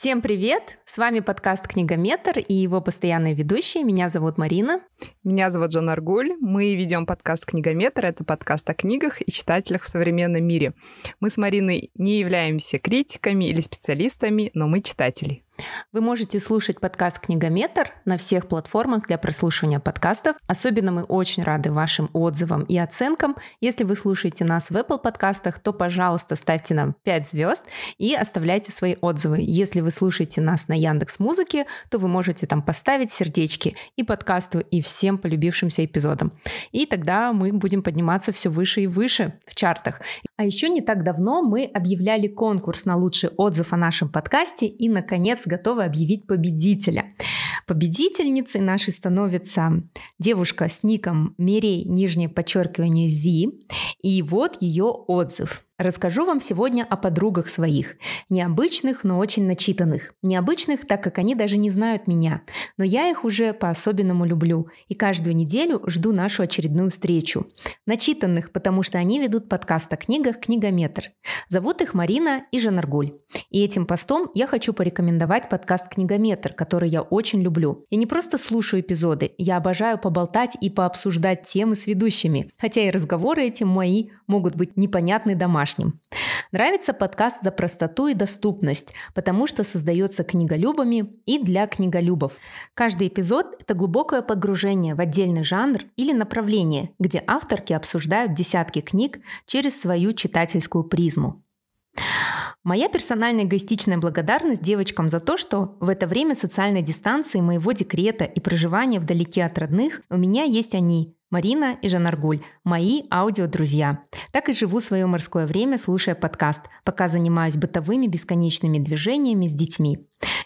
Всем привет! С вами подкаст «Книгометр» и его постоянные ведущие. Меня зовут Марина. Меня зовут Жан Аргуль. Мы ведем подкаст «Книгометр». Это подкаст о книгах и читателях в современном мире. Мы с Мариной не являемся критиками или специалистами, но мы читатели. Вы можете слушать подкаст «Книгометр» на всех платформах для прослушивания подкастов. Особенно мы очень рады вашим отзывам и оценкам. Если вы слушаете нас в Apple подкастах, то, пожалуйста, ставьте нам 5 звезд и оставляйте свои отзывы. Если вы слушаете нас на Яндекс Музыке, то вы можете там поставить сердечки и подкасту, и всем полюбившимся эпизодам. И тогда мы будем подниматься все выше и выше в чартах. А еще не так давно мы объявляли конкурс на лучший отзыв о нашем подкасте и, наконец, готовы объявить победителя. Победительницей нашей становится девушка с ником Мирей, нижнее подчеркивание Зи. И вот ее отзыв. Расскажу вам сегодня о подругах своих. Необычных, но очень начитанных. Необычных, так как они даже не знают меня. Но я их уже по-особенному люблю. И каждую неделю жду нашу очередную встречу. Начитанных, потому что они ведут подкаст о книгах «Книгометр». Зовут их Марина и Жанаргуль. И этим постом я хочу порекомендовать подкаст «Книгометр», который я очень люблю. Я не просто слушаю эпизоды, я обожаю поболтать и пообсуждать темы с ведущими. Хотя и разговоры эти мои могут быть непонятны домашними домашним. Нравится подкаст за простоту и доступность, потому что создается книголюбами и для книголюбов. Каждый эпизод – это глубокое погружение в отдельный жанр или направление, где авторки обсуждают десятки книг через свою читательскую призму. Моя персональная эгоистичная благодарность девочкам за то, что в это время социальной дистанции моего декрета и проживания вдалеке от родных у меня есть они, Марина и Жанаргуль – мои аудиодрузья. Так и живу свое морское время, слушая подкаст, пока занимаюсь бытовыми бесконечными движениями с детьми.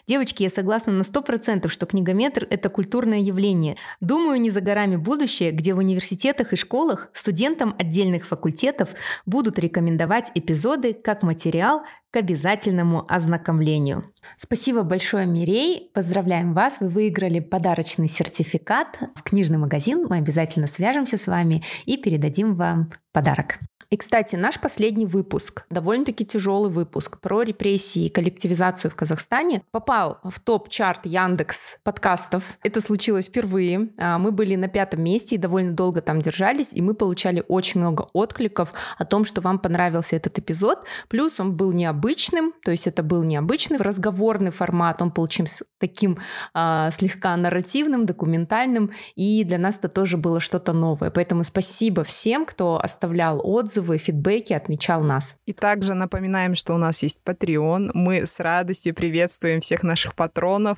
Девочки, я согласна на 100%, что книгометр – это культурное явление. Думаю, не за горами будущее, где в университетах и школах студентам отдельных факультетов будут рекомендовать эпизоды как материал к обязательному ознакомлению. Спасибо большое, Мирей. Поздравляем вас. Вы выиграли подарочный сертификат в книжный магазин. Мы обязательно свяжемся с вами и передадим вам подарок. И, кстати, наш последний выпуск, довольно-таки тяжелый выпуск про репрессии и коллективизацию в Казахстане, попал в топ-чарт Яндекс подкастов. Это случилось впервые. А, мы были на пятом месте и довольно долго там держались, и мы получали очень много откликов о том, что вам понравился этот эпизод. Плюс он был необычным, то есть это был необычный разговорный формат, он получился таким а, слегка нарративным, документальным, и для нас это тоже было что-то новое. Поэтому спасибо всем, кто оставлял отзывы, отзывы, фидбэки, отмечал нас. И также напоминаем, что у нас есть Patreon. Мы с радостью приветствуем всех наших патронов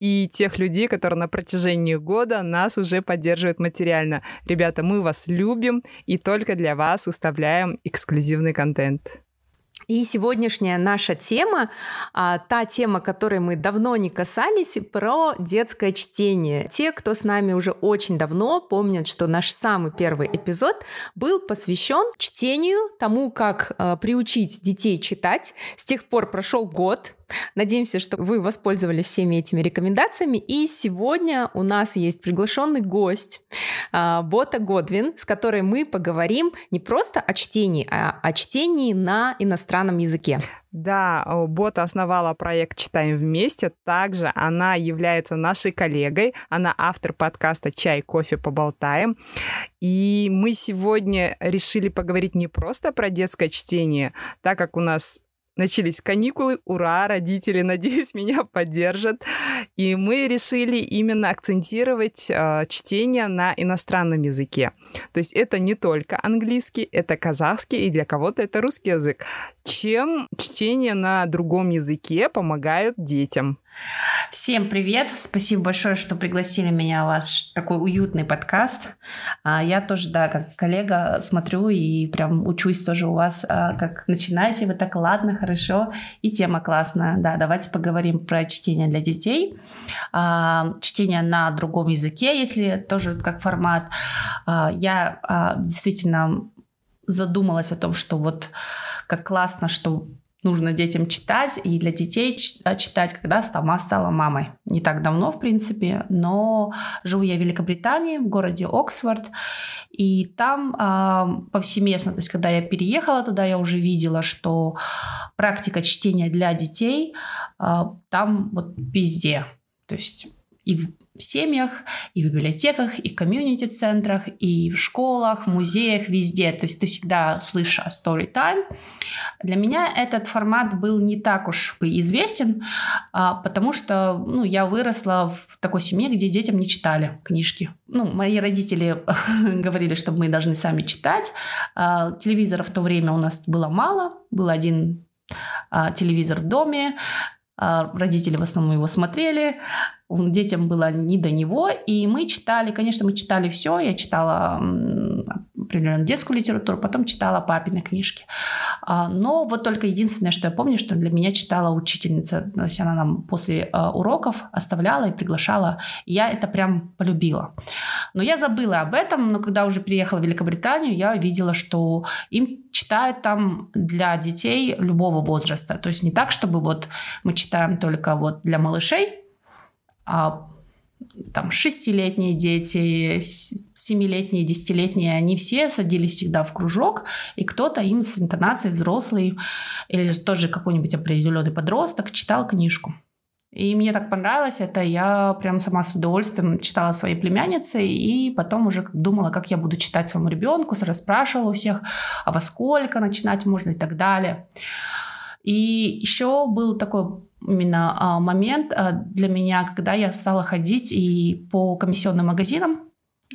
и тех людей, которые на протяжении года нас уже поддерживают материально. Ребята, мы вас любим и только для вас выставляем эксклюзивный контент. И сегодняшняя наша тема, а, та тема, которой мы давно не касались, про детское чтение. Те, кто с нами уже очень давно, помнят, что наш самый первый эпизод был посвящен чтению, тому, как а, приучить детей читать. С тех пор прошел год, Надеемся, что вы воспользовались всеми этими рекомендациями. И сегодня у нас есть приглашенный гость а, Бота Годвин, с которой мы поговорим не просто о чтении, а о чтении на иностранном языке. Да, Бота основала проект «Читаем вместе». Также она является нашей коллегой. Она автор подкаста «Чай, кофе, поболтаем». И мы сегодня решили поговорить не просто про детское чтение, так как у нас начались каникулы, ура, родители, надеюсь, меня поддержат. И мы решили именно акцентировать э, чтение на иностранном языке. То есть это не только английский, это казахский, и для кого-то это русский язык. Чем чтение на другом языке помогает детям? Всем привет! Спасибо большое, что пригласили меня у вас такой уютный подкаст. А, я тоже, да, как коллега смотрю и прям учусь тоже у вас, а, как начинаете вы так ладно, хорошо, и тема классная. Да, давайте поговорим про чтение для детей. А, чтение на другом языке, если тоже как формат. Я действительно задумалась о том, что вот как классно, что нужно детям читать и для детей читать, когда сама стала мамой. Не так давно, в принципе, но живу я в Великобритании, в городе Оксфорд, и там э, повсеместно, то есть когда я переехала туда, я уже видела, что практика чтения для детей э, там вот везде. То есть и в семьях, и в библиотеках, и в комьюнити-центрах, и в школах, музеях, везде. То есть ты всегда слышишь о story time. Для меня этот формат был не так уж известен, а, потому что ну, я выросла в такой семье, где детям не читали книжки. Ну, мои родители говорили, что мы должны сами читать. А, телевизора в то время у нас было мало. Был один а, телевизор в доме. Родители в основном его смотрели детям было не до него, и мы читали, конечно, мы читали все, я читала определенную детскую литературу, потом читала папины книжки. А, но вот только единственное, что я помню, что для меня читала учительница, то есть она нам после а, уроков оставляла и приглашала, и я это прям полюбила. Но я забыла об этом, но когда уже приехала в Великобританию, я видела, что им читают там для детей любого возраста. То есть не так, чтобы вот мы читаем только вот для малышей, там шестилетние дети, семилетние, десятилетние, они все садились всегда в кружок, и кто-то им с интонацией взрослый или тоже какой-нибудь определенный подросток читал книжку. И мне так понравилось это, я прям сама с удовольствием читала своей племяннице, и потом уже думала, как я буду читать своему ребенку, расспрашивала у всех, а во сколько начинать можно и так далее. И еще был такой именно а, момент а, для меня, когда я стала ходить и по комиссионным магазинам.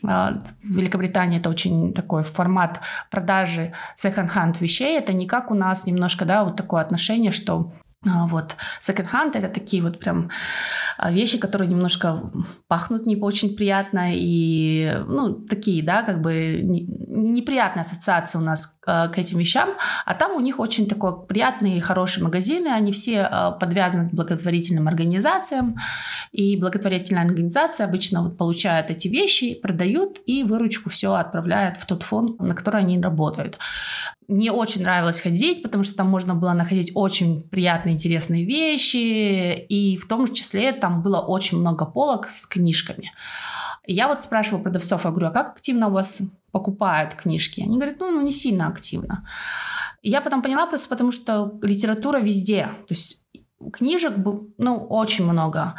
А, в Великобритании это очень такой формат продажи секонд-ханд вещей. Это не как у нас немножко, да, вот такое отношение, что вот. Second-hand — это такие вот прям а, вещи, которые немножко пахнут не очень приятно и, ну, такие, да, как бы неприятные ассоциации у нас э, к этим вещам. А там у них очень такой приятные, хорошие магазины. Они все подвязаны к благотворительным организациям. И благотворительная организация обычно вот получает эти вещи, продают и выручку все отправляет в тот фонд, на который они работают. Мне очень нравилось ходить, потому что там можно было находить очень приятные, интересные вещи, и в том числе там было очень много полок с книжками. я вот спрашивала продавцов, я говорю, а как активно у вас покупают книжки? Они говорят, ну, ну не сильно активно. Я потом поняла просто потому, что литература везде. То есть книжек, ну, очень много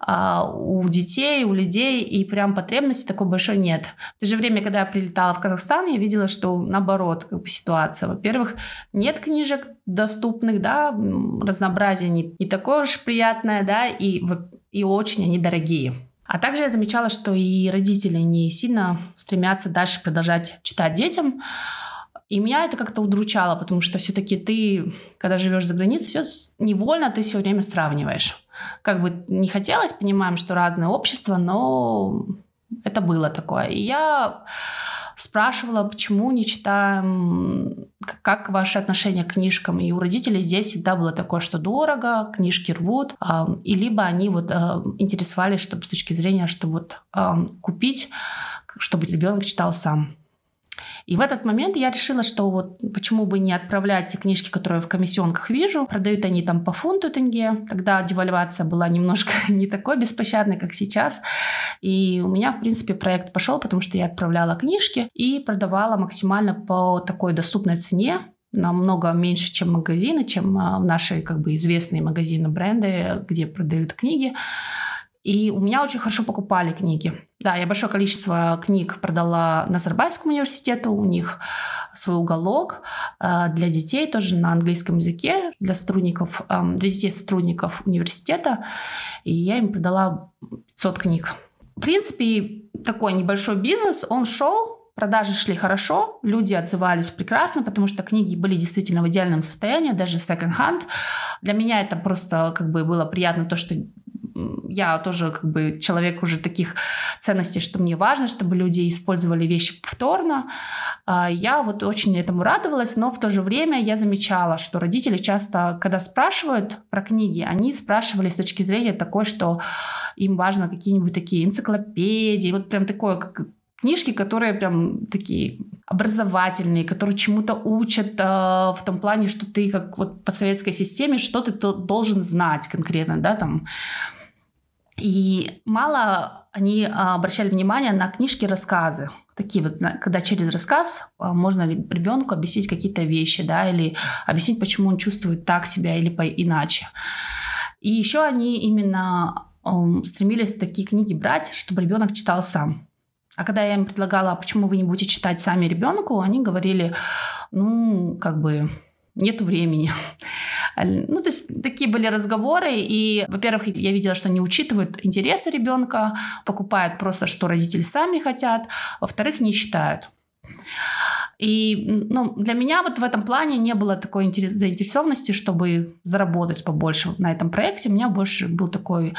а, у детей, у людей, и прям потребности такой большой нет. В то же время, когда я прилетала в Казахстан, я видела, что наоборот как бы, ситуация. Во-первых, нет книжек доступных, да, разнообразие не, не такое уж приятное, да, и, и очень они дорогие. А также я замечала, что и родители не сильно стремятся дальше продолжать читать детям, и меня это как-то удручало, потому что все-таки ты, когда живешь за границей, все невольно ты все время сравниваешь. Как бы не хотелось, понимаем, что разное общество, но это было такое. И я спрашивала, почему не читаем, как ваше отношение к книжкам. И у родителей здесь всегда было такое, что дорого, книжки рвут, и либо они вот интересовались, чтобы с точки зрения, что вот купить, чтобы ребенок читал сам. И в этот момент я решила, что вот почему бы не отправлять те книжки, которые в комиссионках вижу. Продают они там по фунту тенге. Тогда девальвация была немножко не такой беспощадной, как сейчас. И у меня, в принципе, проект пошел, потому что я отправляла книжки и продавала максимально по такой доступной цене, намного меньше, чем магазины, чем а, наши как бы известные магазины, бренды, где продают книги. И у меня очень хорошо покупали книги. Да, я большое количество книг продала Назарбайскому университету. У них свой уголок э, для детей тоже на английском языке, для сотрудников, э, для детей сотрудников университета. И я им продала 500 книг. В принципе, такой небольшой бизнес, он шел, Продажи шли хорошо, люди отзывались прекрасно, потому что книги были действительно в идеальном состоянии, даже second-hand. Для меня это просто как бы было приятно, то, что я тоже как бы человек уже таких ценностей, что мне важно, чтобы люди использовали вещи повторно. А, я вот очень этому радовалась, но в то же время я замечала, что родители часто, когда спрашивают про книги, они спрашивали с точки зрения такой, что им важно какие-нибудь такие энциклопедии, вот прям такое, как книжки, которые прям такие образовательные, которые чему-то учат э, в том плане, что ты как вот по советской системе что ты должен знать конкретно, да, там. И мало они обращали внимание на книжки-рассказы. Такие вот, когда через рассказ а, можно ребенку объяснить какие-то вещи, да, или объяснить, почему он чувствует так себя или по иначе. И еще они именно стремились такие книги брать, чтобы ребенок читал сам. А когда я им предлагала, а почему вы не будете читать сами ребенку, они говорили, ну, как бы, нету времени. Ну, то есть такие были разговоры, и, во-первых, я видела, что они учитывают интересы ребенка, покупают просто, что родители сами хотят, во-вторых, не читают. И ну, для меня вот в этом плане не было такой интерес, заинтересованности, чтобы заработать побольше на этом проекте. У меня больше был такой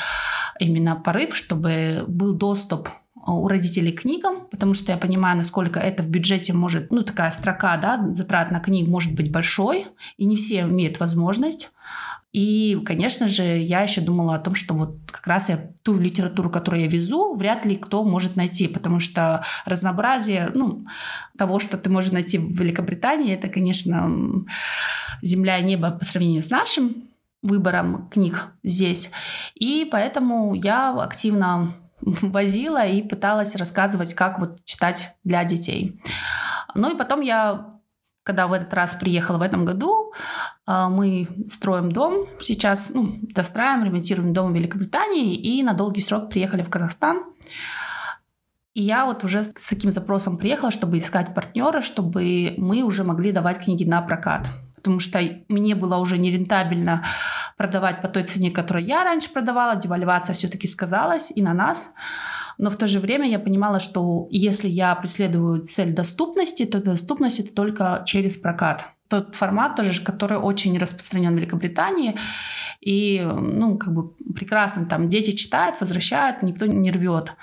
именно порыв, чтобы был доступ у родителей книгам, потому что я понимаю, насколько это в бюджете может, ну, такая строка, да, затрат на книг может быть большой, и не все имеют возможность. И, конечно же, я еще думала о том, что вот как раз я ту литературу, которую я везу, вряд ли кто может найти, потому что разнообразие ну, того, что ты можешь найти в Великобритании, это, конечно, земля и небо по сравнению с нашим выбором книг здесь. И поэтому я активно возила и пыталась рассказывать, как вот читать для детей. Ну и потом я, когда в этот раз приехала в этом году, а, мы строим дом сейчас, ну, достраиваем, ремонтируем дом в Великобритании и на долгий срок приехали в Казахстан. И я вот уже с таким запросом приехала, чтобы искать партнера, чтобы мы уже могли давать книги на прокат. Потому что мне было уже нерентабельно продавать по той цене, которую я раньше продавала. Девальвация все-таки сказалась и на нас. Но в то же время я понимала, что если я преследую цель доступности, то доступность это только через прокат. Тот формат тоже, который очень распространен в Великобритании. И, ну, как бы прекрасно там дети читают, возвращают, никто не рвет.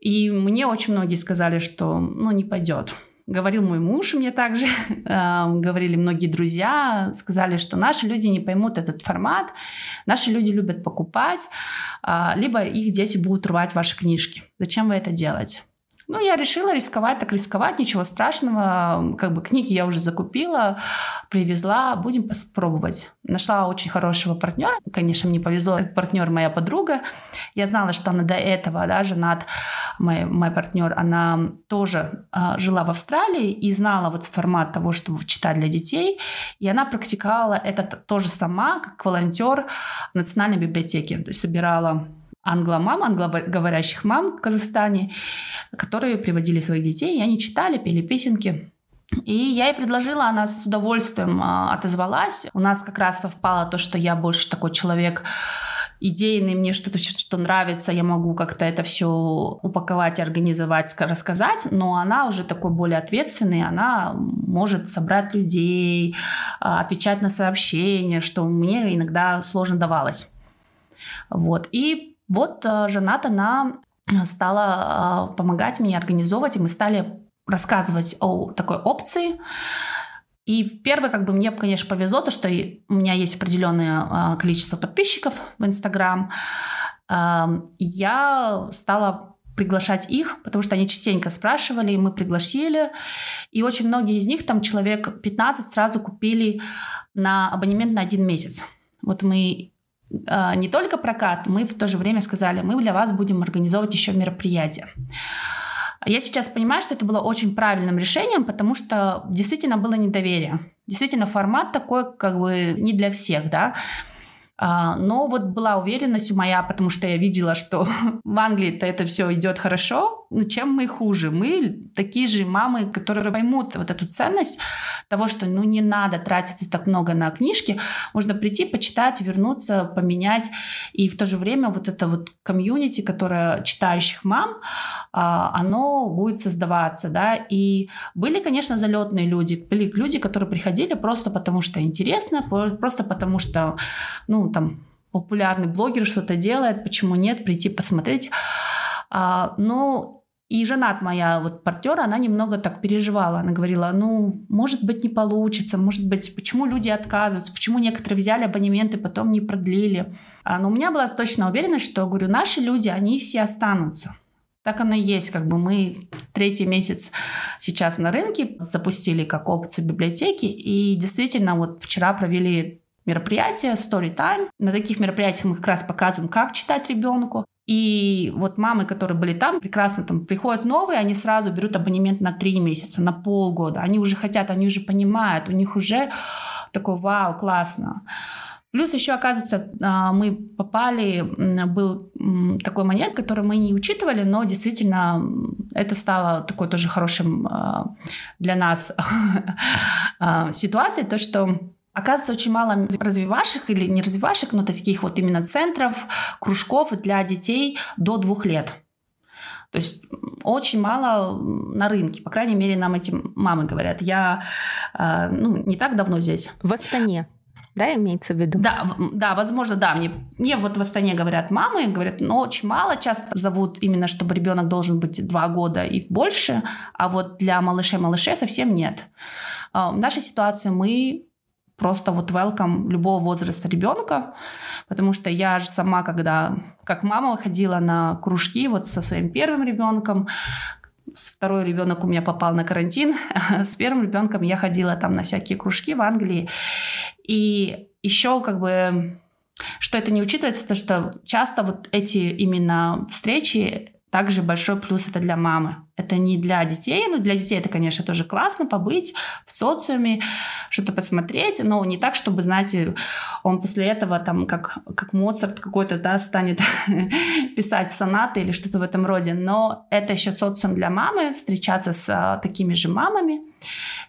И мне очень многие сказали, что, ну, не пойдет. Говорил мой муж мне также, говорили многие друзья, сказали, что наши люди не поймут этот формат, наши люди любят покупать, а, либо их дети будут рвать ваши книжки. Зачем вы это делаете? Ну, я решила рисковать, так рисковать, ничего страшного. Как бы книги я уже закупила, привезла, будем попробовать. Нашла очень хорошего партнера. Конечно, мне повезло, этот партнер моя подруга. Я знала, что она до этого, да, женат, мой, мой партнер, она тоже э, жила в Австралии и знала вот формат того, чтобы читать для детей. И она практиковала это тоже сама, как волонтер в Национальной библиотеке. То есть собирала англомам, англоговорящих мам в Казахстане, которые приводили своих детей, и они читали, пели песенки. И я ей предложила, она с удовольствием а, отозвалась. У нас как раз совпало то, что я больше такой человек идейный, мне что-то что нравится, я могу как-то это все упаковать, организовать, рассказать, но она уже такой более ответственный, она может собрать людей, а, отвечать на сообщения, что мне иногда сложно давалось. Вот. И вот э, жена она стала э, помогать мне организовывать, и мы стали рассказывать о такой опции. И первое, как бы мне, конечно, повезло, то, что у меня есть определенное э, количество подписчиков в Инстаграм. Эм, я стала приглашать их, потому что они частенько спрашивали, и мы пригласили. И очень многие из них, там человек 15, сразу купили на абонемент на один месяц. Вот мы не только прокат, мы в то же время сказали, мы для вас будем организовывать еще мероприятия. Я сейчас понимаю, что это было очень правильным решением, потому что действительно было недоверие. Действительно, формат такой, как бы, не для всех, да. А, но вот была уверенность моя, потому что я видела, что в Англии-то это все идет хорошо. Но чем мы хуже? Мы такие же мамы, которые поймут вот эту ценность того, что ну не надо тратиться так много на книжки. Можно прийти, почитать, вернуться, поменять. И в то же время вот это вот комьюнити, которое читающих мам, а, оно будет создаваться, да. И были, конечно, залетные люди. Были люди, которые приходили просто потому, что интересно, просто потому, что, ну, там популярный блогер что-то делает, почему нет, прийти посмотреть. А, ну, и жена моя, вот партнера, она немного так переживала. Она говорила, ну, может быть, не получится, может быть, почему люди отказываются, почему некоторые взяли абонементы, потом не продлили. А, но у меня была точно уверенность, что, говорю, наши люди, они все останутся. Так оно и есть. Как бы мы третий месяц сейчас на рынке запустили как опцию библиотеки. И действительно, вот вчера провели мероприятие Story Time. На таких мероприятиях мы как раз показываем, как читать ребенку. И вот мамы, которые были там, прекрасно там приходят новые, они сразу берут абонемент на три месяца, на полгода. Они уже хотят, они уже понимают, у них уже такой вау, классно. Плюс еще, оказывается, а, мы попали, был такой момент, который мы не учитывали, но действительно это стало такой тоже хорошим а, для нас а, ситуацией, то, что Оказывается, очень мало развивашек или не развивашек, но таких вот именно центров, кружков для детей до двух лет. То есть очень мало на рынке, по крайней мере, нам эти мамы говорят. Я ну, не так давно здесь. В Астане да, имеется в виду? Да, да, возможно, да. Мне, мне вот в Астане говорят мамы, говорят, но очень мало, часто зовут именно, чтобы ребенок должен быть два года и больше, а вот для малышей-малышей совсем нет. А, в нашей ситуации мы просто вот welcome любого возраста ребенка, потому что я же сама, когда как мама ходила на кружки вот со своим первым ребенком, второй ребенок у меня попал на карантин. С первым ребенком я ходила там на всякие кружки в Англии. И еще как бы что это не учитывается, то что часто вот эти именно встречи также большой плюс это для мамы. Это не для детей, но для детей это, конечно, тоже классно побыть в социуме, что-то посмотреть, но не так, чтобы, знаете, он после этого там как, как Моцарт какой-то, да, станет писать сонаты или что-то в этом роде. Но это еще социум для мамы, встречаться с а, такими же мамами.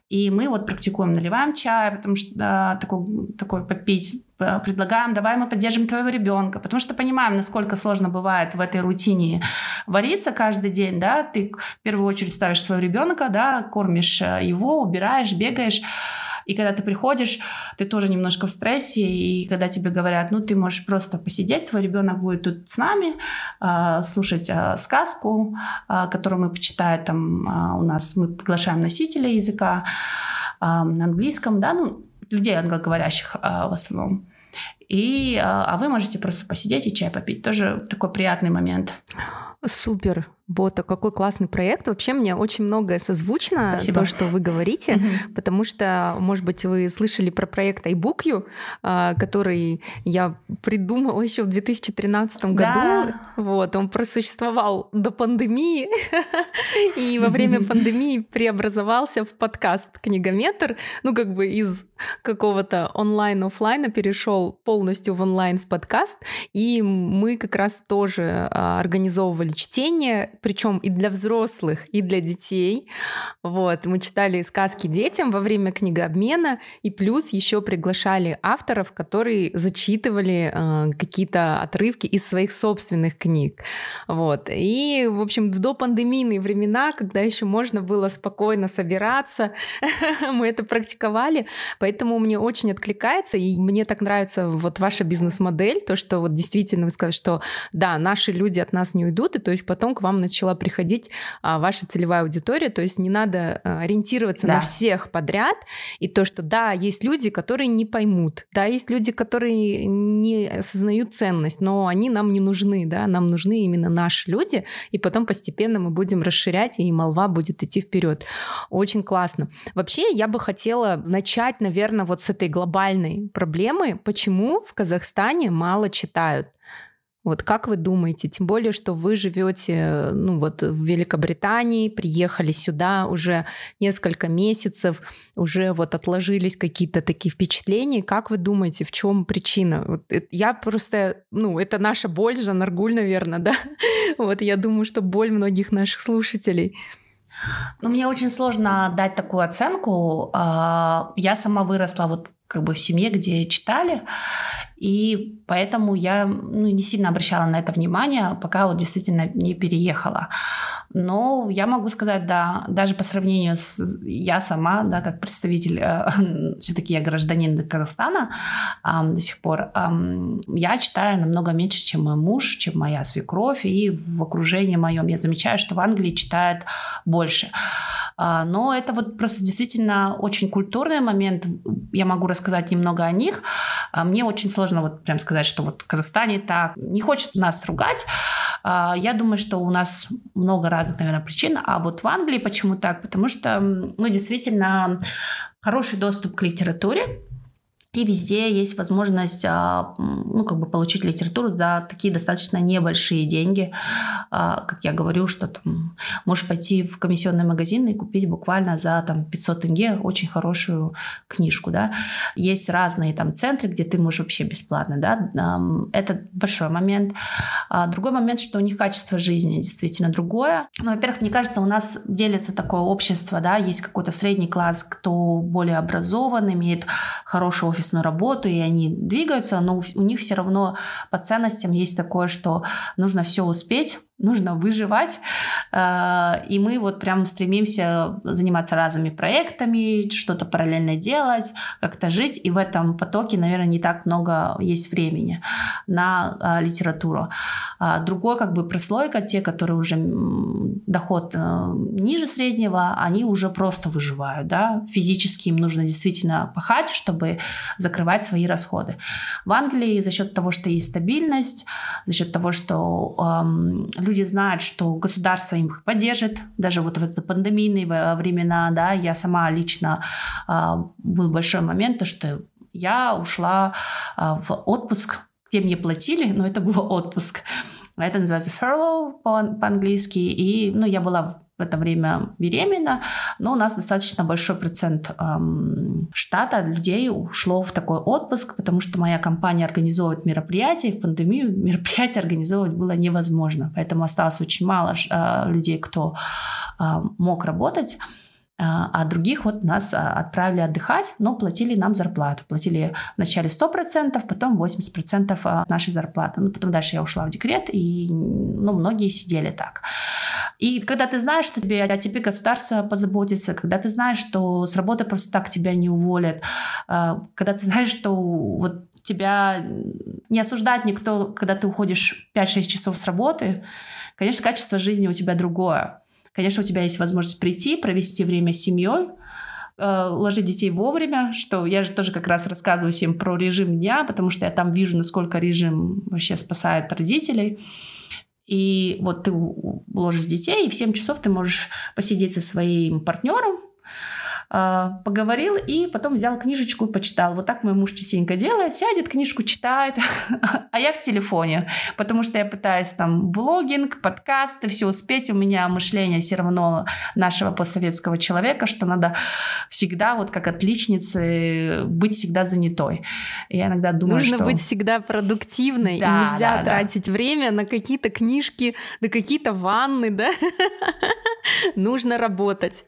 И мы вот практикуем, наливаем чай, потому что да, такой, такой попить, предлагаем, давай мы поддержим твоего ребенка, потому что понимаем, насколько сложно бывает в этой рутине вариться каждый день, да, ты в первую очередь ставишь своего ребенка, да, кормишь э, его, убираешь, бегаешь, и когда ты приходишь, ты тоже немножко в стрессе, и когда тебе говорят, ну, ты можешь просто посидеть, твой ребенок будет тут с нами, э, слушать э, сказку, э, которую мы почитаем там у нас, мы приглашаем носителя языка на английском, да, ну, людей англоговорящих в основном. И, а вы можете просто посидеть и чай попить. Тоже такой приятный момент. Супер. Бота, какой классный проект. Вообще мне очень многое созвучно, Спасибо. то, что вы говорите, угу. потому что, может быть, вы слышали про проект iBookU, а, который я придумала еще в 2013 году. Да. Вот, он просуществовал до пандемии, и во время пандемии преобразовался в подкаст «Книгометр», ну, как бы из какого-то онлайн-офлайна перешел полностью в онлайн в подкаст, и мы как раз тоже а, организовывали чтение, причем и для взрослых, и для детей. Вот, мы читали сказки детям во время книгообмена, и плюс еще приглашали авторов, которые зачитывали э, какие-то отрывки из своих собственных книг. Вот. И, в общем, в допандемийные времена, когда еще можно было спокойно собираться, мы это практиковали, поэтому мне очень откликается, и мне так нравится вот ваша бизнес-модель, то, что вот действительно вы сказали, что да, наши люди от нас не уйдут, и то есть потом к вам начала приходить а, ваша целевая аудитория, то есть не надо а, ориентироваться да. на всех подряд, и то, что да, есть люди, которые не поймут, да, есть люди, которые не осознают ценность, но они нам не нужны, да, нам нужны именно наши люди, и потом постепенно мы будем расширять, и молва будет идти вперед. Очень классно. Вообще, я бы хотела начать, наверное, вот с этой глобальной проблемы, почему в Казахстане мало читают. Вот как вы думаете, тем более, что вы живете, ну вот в Великобритании, приехали сюда уже несколько месяцев, уже вот отложились какие-то такие впечатления. Как вы думаете, в чем причина? Вот я просто, ну это наша боль, Жан Аргуль, наверное, да? Вот я думаю, что боль многих наших слушателей. Ну, мне очень сложно дать такую оценку. А, я сама выросла вот как бы в семье, где читали, и поэтому я ну, не сильно обращала на это внимание, пока вот действительно не переехала. Но я могу сказать, да, даже по сравнению с я сама, да, как представитель, э, все-таки я гражданин Казахстана э, до сих пор, э, я читаю намного меньше, чем мой муж, чем моя свекровь, и в окружении моем я замечаю, что в Англии читают больше. А, но это вот просто действительно очень культурный момент. Я могу рассказать немного о них. А, мне очень сложно вот прям сказать, что вот в Казахстане так. Не хочется нас ругать, А, я думаю, что у нас много разных, наверное, причин. А вот в Англии почему так? Потому что, ну, действительно, хороший доступ к литературе, и везде есть возможность, а, ну, как бы получить литературу за такие достаточно небольшие деньги. А, как я говорю, что там можешь пойти в комиссионный магазин и купить буквально за там 500 тенге очень хорошую книжку, да. Есть разные там центры, где ты можешь вообще бесплатно, да. Это большой момент. А другой момент, что у них качество жизни действительно другое. Ну, во-первых, мне кажется, у нас делится такое общество, да, есть какой-то средний класс, кто более образован, имеет хорошую офисную работу, и они двигаются, но у них все равно по ценностям есть такое, что нужно все успеть, нужно выживать. Э, и мы вот прям стремимся заниматься разными проектами, что-то параллельно делать, как-то жить. И в этом потоке, наверное, не так много есть времени на э, литературу. А другой как бы прослойка, те, которые уже доход э, ниже среднего, они уже просто выживают. Да? Физически им нужно действительно пахать, чтобы закрывать свои расходы. В Англии за счет того, что есть стабильность, за счет того, что эм, люди знают, что государство им их поддержит, даже вот в это пандемийные времена, да, я сама лично а, был большой момент, то что я ушла а, в отпуск, где мне платили, но это был отпуск. Это называется furlough по-английски, и ну, я была в это время беременна, но у нас достаточно большой процент эм, штата людей ушло в такой отпуск, потому что моя компания организовывает мероприятия, и в пандемию мероприятия организовывать было невозможно, поэтому осталось очень мало э, людей, кто э, мог работать. А, а других вот нас а, отправили отдыхать, но платили нам зарплату. Платили вначале 100%, потом 80% нашей зарплаты. Ну, потом дальше я ушла в декрет, и ну, многие сидели так. И когда ты знаешь, что тебе, о тебе государство позаботится, когда ты знаешь, что с работы просто так тебя не уволят, а, когда ты знаешь, что вот тебя не осуждает никто, когда ты уходишь 5-6 часов с работы, конечно, качество жизни у тебя другое. Конечно, у тебя есть возможность прийти, провести время с семьей, э, ложить детей вовремя, что я же тоже как раз рассказываю всем про режим дня, потому что я там вижу, насколько режим вообще спасает родителей. И вот ты ложишь детей, и в 7 часов ты можешь посидеть со своим партнером, поговорил и потом взял книжечку и почитал. Вот так мой муж частенько делает, сядет, книжку читает, а я в телефоне, потому что я пытаюсь там блогинг, подкасты, все успеть. У меня мышление все равно нашего постсоветского человека, что надо всегда, вот как отличницы, быть всегда занятой. Я иногда думаю, Нужно что... быть всегда продуктивной, да, и нельзя да, тратить да. время на какие-то книжки, на какие-то ванны, да? Нужно работать.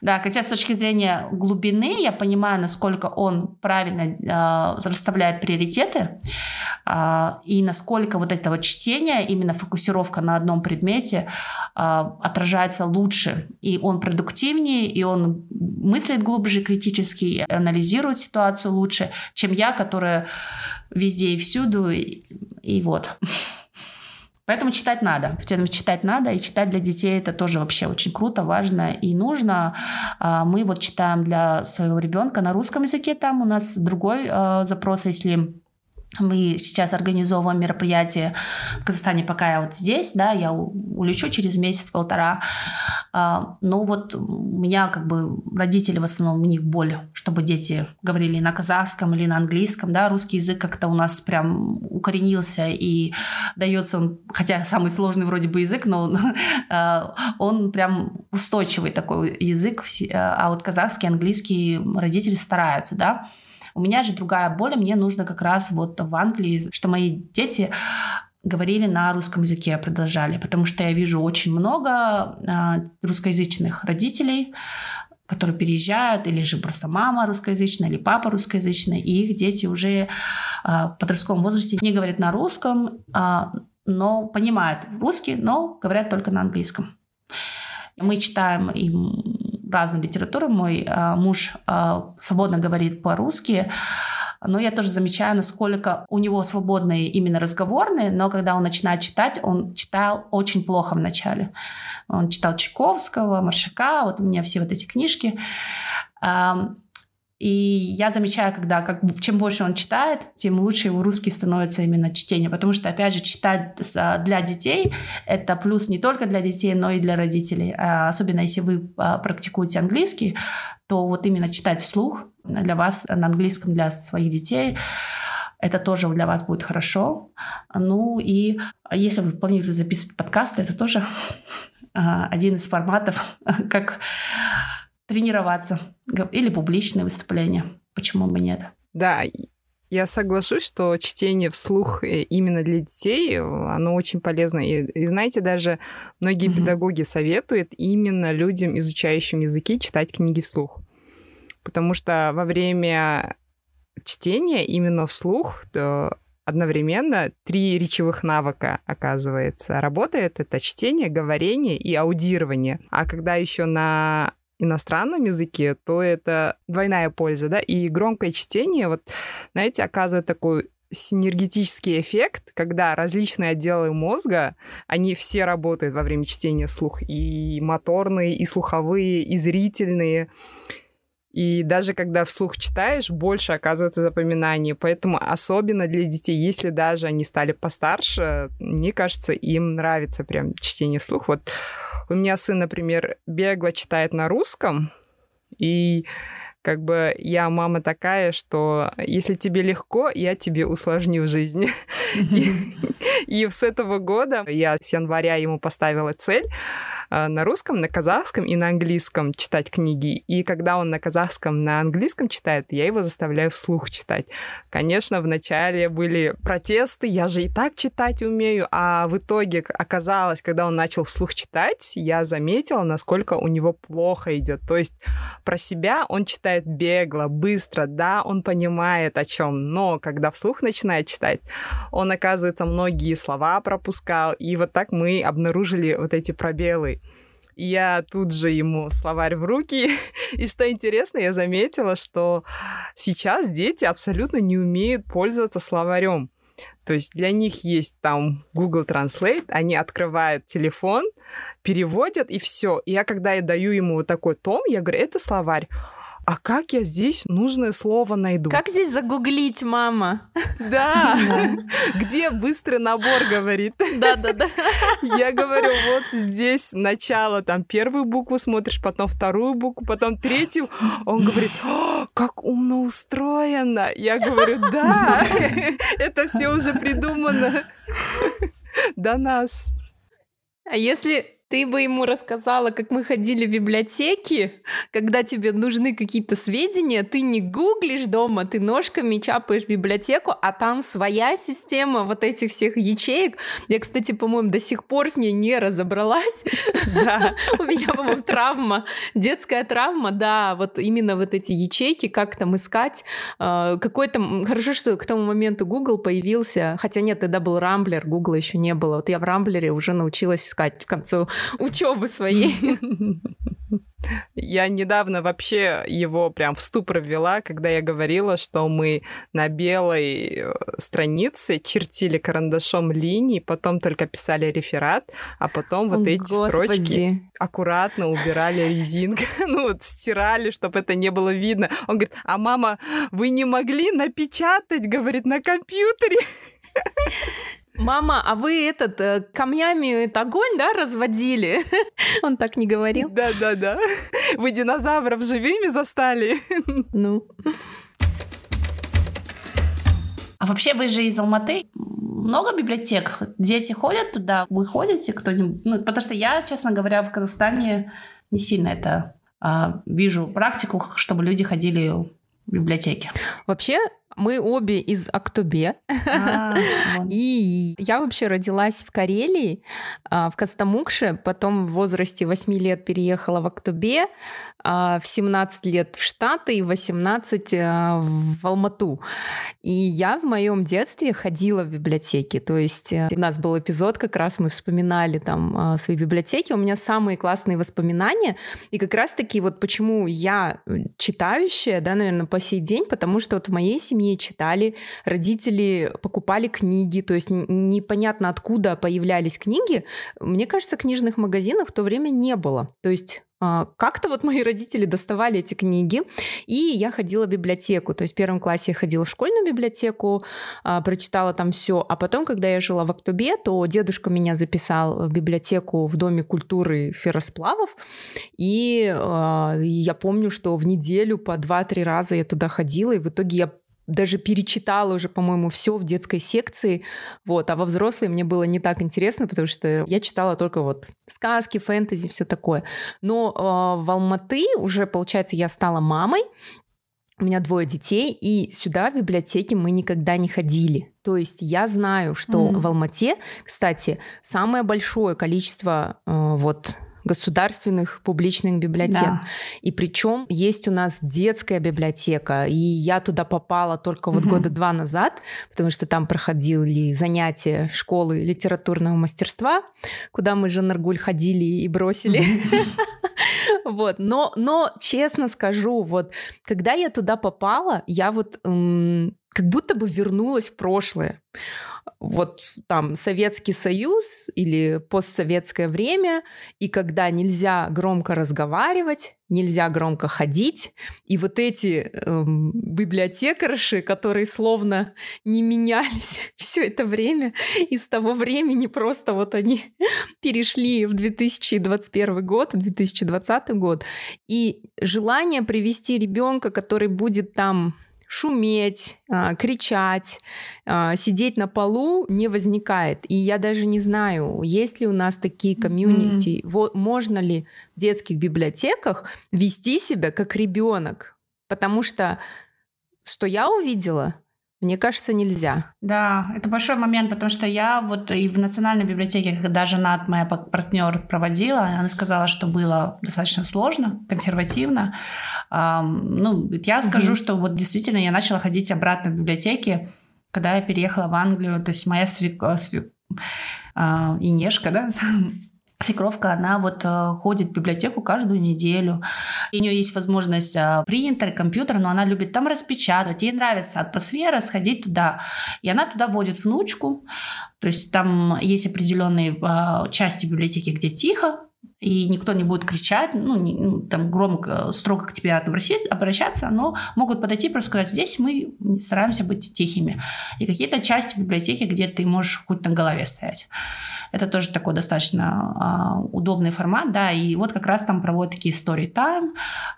Да, хотя с точки зрения зрения глубины я понимаю, насколько он правильно э, расставляет приоритеты э, и насколько вот это вот чтение, именно фокусировка на одном предмете э, отражается лучше. И он продуктивнее, и он мыслит глубже критически, анализирует ситуацию лучше, чем я, которая везде и всюду, и, и вот. Поэтому читать надо. Поэтому читать надо, и читать для детей это тоже вообще очень круто, важно и нужно. А, мы вот читаем для своего ребенка на русском языке, там у нас другой а, запрос, если мы сейчас организовываем мероприятие в Казахстане, пока я вот здесь, да, я улечу через месяц-полтора. А, ну вот у меня как бы родители в основном, у них боль, чтобы дети говорили на казахском или на английском, да, русский язык как-то у нас прям укоренился и дается он, хотя самый сложный вроде бы язык, но он, а, он прям устойчивый такой язык, а вот казахский, английский родители стараются, да, у меня же другая боль, мне нужно как раз вот в Англии, что мои дети говорили на русском языке, продолжали, потому что я вижу очень много э, русскоязычных родителей, которые переезжают, или же просто мама русскоязычная, или папа русскоязычный, и их дети уже э, в подростковом возрасте не говорят на русском, но понимают русский, но говорят только на английском. Мы читаем им разную литературу. Мой э, муж э, свободно говорит по-русски, но я тоже замечаю, насколько у него свободные именно разговорные, но когда он начинает читать, он читал очень плохо вначале. Он читал Чайковского, Маршака, вот у меня все вот эти книжки. И я замечаю, когда как, чем больше он читает, тем лучше его русский становится именно чтение. Потому что, опять же, читать для детей — это плюс не только для детей, но и для родителей. А особенно если вы а, практикуете английский, то вот именно читать вслух для вас на английском для своих детей это тоже для вас будет хорошо. Ну и если вы планируете записывать подкасты, это тоже а, один из форматов, как тренироваться. Или публичные выступления. Почему бы нет? Да, я соглашусь, что чтение вслух э, именно для детей, оно очень полезно. И, и знаете, даже многие mm-hmm. педагоги советуют именно людям, изучающим языки, читать книги вслух. Потому что во время чтения именно вслух то одновременно три речевых навыка, оказывается. Работает это чтение, говорение и аудирование. А когда еще на иностранном языке, то это двойная польза, да, и громкое чтение, вот, знаете, оказывает такой синергетический эффект, когда различные отделы мозга, они все работают во время чтения слух, и моторные, и слуховые, и зрительные, и даже когда вслух читаешь, больше оказывается запоминание. Поэтому особенно для детей, если даже они стали постарше, мне кажется, им нравится прям чтение вслух. Вот у меня сын, например, бегло читает на русском, и как бы я мама такая, что если тебе легко, я тебе усложню жизнь. И с этого года я с января ему поставила цель Э, на русском, на казахском и на английском читать книги. И когда он на казахском, на английском читает, я его заставляю вслух читать. Конечно, вначале были протесты, я же и так читать умею, а в итоге оказалось, когда он начал вслух читать, я заметила, насколько у него плохо идет. То есть про себя он читает бегло, быстро, да, он понимает о чем, но когда вслух начинает читать, он, оказывается, многие слова пропускал, и вот так мы обнаружили вот эти пробелы. Я тут же ему словарь в руки. И что интересно, я заметила, что сейчас дети абсолютно не умеют пользоваться словарем. То есть для них есть там Google Translate, они открывают телефон, переводят и все. И я когда я даю ему вот такой том, я говорю, это словарь а как я здесь нужное слово найду? Как здесь загуглить, мама? Да, где быстрый набор, говорит. Да-да-да. Я говорю, вот здесь начало, там первую букву смотришь, потом вторую букву, потом третью. Он говорит, как умно устроено. Я говорю, да, это все уже придумано до нас. А если ты бы ему рассказала, как мы ходили в библиотеки, когда тебе нужны какие-то сведения, ты не гуглишь дома, ты ножками чапаешь в библиотеку, а там своя система вот этих всех ячеек. Я, кстати, по-моему, до сих пор с ней не разобралась. У меня, по-моему, травма, детская травма, да, вот именно вот эти ячейки, как там искать. А, какой-то... Хорошо, что к тому моменту Google появился, хотя нет, тогда был Рамблер, Google еще не было. Вот я в Рамблере уже научилась искать к концу учебы своей. Я недавно вообще его прям в ступор ввела, когда я говорила, что мы на белой э, странице чертили карандашом линии, потом только писали реферат, а потом вот О, эти Господи. строчки аккуратно убирали резинкой, ну вот стирали, чтобы это не было видно. Он говорит, а мама, вы не могли напечатать, говорит, на компьютере? Мама, а вы этот э, камнями это огонь, да, разводили? Он так не говорил. Да, да, да. Вы динозавров живыми застали. Ну. А вообще вы же из Алматы. Много библиотек? Дети ходят туда? Вы ходите кто-нибудь? Ну, потому что я, честно говоря, в Казахстане не сильно это а, вижу практику, чтобы люди ходили в библиотеки. Вообще, мы обе из Актобе. А, и я вообще родилась в Карелии, а, в Костомукше, потом в возрасте 8 лет переехала в Актобе, а, в 17 лет в Штаты и 18 э, в Алмату. И я в моем детстве ходила в библиотеки. То есть э, у нас был эпизод, как раз мы вспоминали там свои библиотеки. У меня самые классные воспоминания. И как раз-таки вот почему я читающая, да, наверное, по сей день, потому что вот в моей семье читали, родители покупали книги, то есть непонятно откуда появлялись книги. Мне кажется, книжных магазинов в то время не было. То есть а, как-то вот мои родители доставали эти книги, и я ходила в библиотеку. То есть в первом классе я ходила в школьную библиотеку, а, прочитала там все. А потом, когда я жила в Актобе, то дедушка меня записал в библиотеку в Доме культуры ферросплавов. И а, я помню, что в неделю по 2-3 раза я туда ходила, и в итоге я даже перечитала уже, по-моему, все в детской секции, вот, а во взрослой мне было не так интересно, потому что я читала только вот сказки, фэнтези, все такое. Но э, в Алматы уже, получается, я стала мамой, у меня двое детей, и сюда в библиотеке мы никогда не ходили. То есть я знаю, что mm. в Алмате, кстати, самое большое количество э, вот государственных публичных библиотек. Да. И причем есть у нас детская библиотека, и я туда попала только вот угу. года два назад, потому что там проходили занятия школы литературного мастерства, куда мы с Жанаргуль ходили и бросили. Вот, но, но честно скажу, вот, когда я туда попала, я вот эм, как будто бы вернулась в прошлое. Вот там Советский Союз или постсоветское время, и когда нельзя громко разговаривать, нельзя громко ходить, и вот эти эм, библиотекарши, которые словно не менялись все это время, и с того времени просто вот они перешли в 2021 год, 2020 год, и желание привести ребенка, который будет там шуметь, а, кричать, а, сидеть на полу не возникает. И я даже не знаю, есть ли у нас такие комьюнити, mm-hmm. вот, можно ли в детских библиотеках вести себя как ребенок. Потому что что я увидела, мне кажется, нельзя. Да, это большой момент, потому что я вот и в Национальной библиотеке, когда жена моя партнер проводила, она сказала, что было достаточно сложно, консервативно. ну, я скажу, угу. что вот действительно я начала ходить обратно в библиотеки, когда я переехала в Англию. То есть моя свек... свек... А, Инешка, да, Свекровка, она вот э, ходит в библиотеку каждую неделю. У нее есть возможность э, принтер, компьютер, но она любит там распечатать. Ей нравится атмосфера, сходить туда. И она туда водит внучку. То есть там есть определенные э, части библиотеки, где тихо, и никто не будет кричать, ну, не, ну там громко, строго к тебе обращаться, но могут подойти и просто сказать, здесь мы стараемся быть тихими. И какие-то части библиотеки, где ты можешь хоть на голове стоять. Это тоже такой достаточно э, удобный формат, да, и вот как раз там проводят такие story time,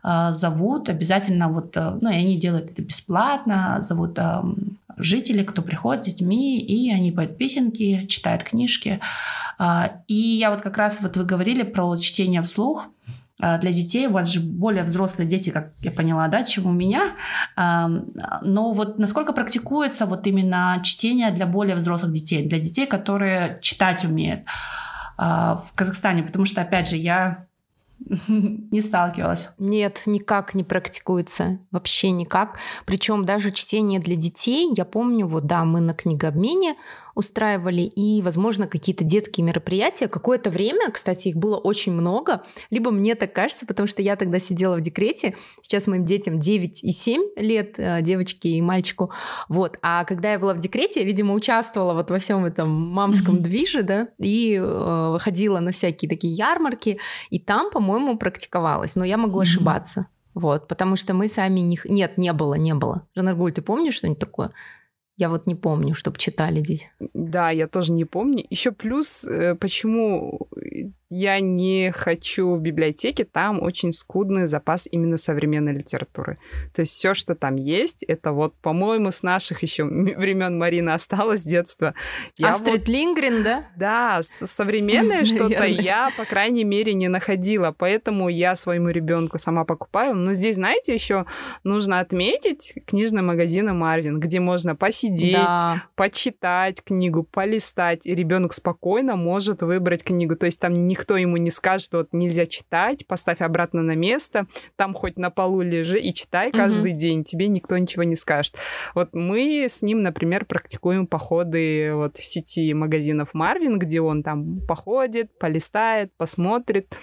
э, зовут обязательно вот, э, ну, и они делают это бесплатно, зовут э, жителей, кто приходит с детьми, и они поют песенки, читают книжки. Э, и я вот как раз, вот вы говорили про чтение вслух, а, для детей, у вас же более взрослые дети, как я поняла, да, чем у меня. Но вот насколько практикуется вот именно чтение для более взрослых детей, для детей, которые читать умеют а, в Казахстане? Потому что, опять же, я не сталкивалась. Нет, никак не практикуется. Вообще никак. Причем даже чтение для детей, я помню, вот да, мы на книгообмене устраивали, и, возможно, какие-то детские мероприятия. Какое-то время, кстати, их было очень много, либо мне так кажется, потому что я тогда сидела в декрете, сейчас моим детям 9 и 7 лет, э, девочке и мальчику, вот, а когда я была в декрете, я, видимо, участвовала вот во всем этом мамском mm-hmm. движе, да, и э, ходила на всякие такие ярмарки, и там, по-моему, практиковалась, но я могу mm-hmm. ошибаться. Вот, потому что мы сами не... Нет, не было, не было. Жанаргуль, ты помнишь что-нибудь такое? Я вот не помню, чтобы читали дети. Да, я тоже не помню. Еще плюс, э, почему я не хочу в библиотеке, там очень скудный запас именно современной литературы. То есть все, что там есть, это вот, по-моему, с наших еще времен Марина осталось с детства. Я Астрид вот... Лингрен, да? Да, современное что-то я, по крайней мере, не находила, поэтому я своему ребенку сама покупаю. Но здесь, знаете, еще нужно отметить книжные магазины Марвин, где можно посидеть, да. почитать книгу, полистать, и ребенок спокойно может выбрать книгу. То есть там не никто ему не скажет, вот нельзя читать, поставь обратно на место, там хоть на полу лежи и читай каждый mm-hmm. день, тебе никто ничего не скажет. Вот мы с ним, например, практикуем походы вот в сети магазинов Марвин, где он там походит, полистает, посмотрит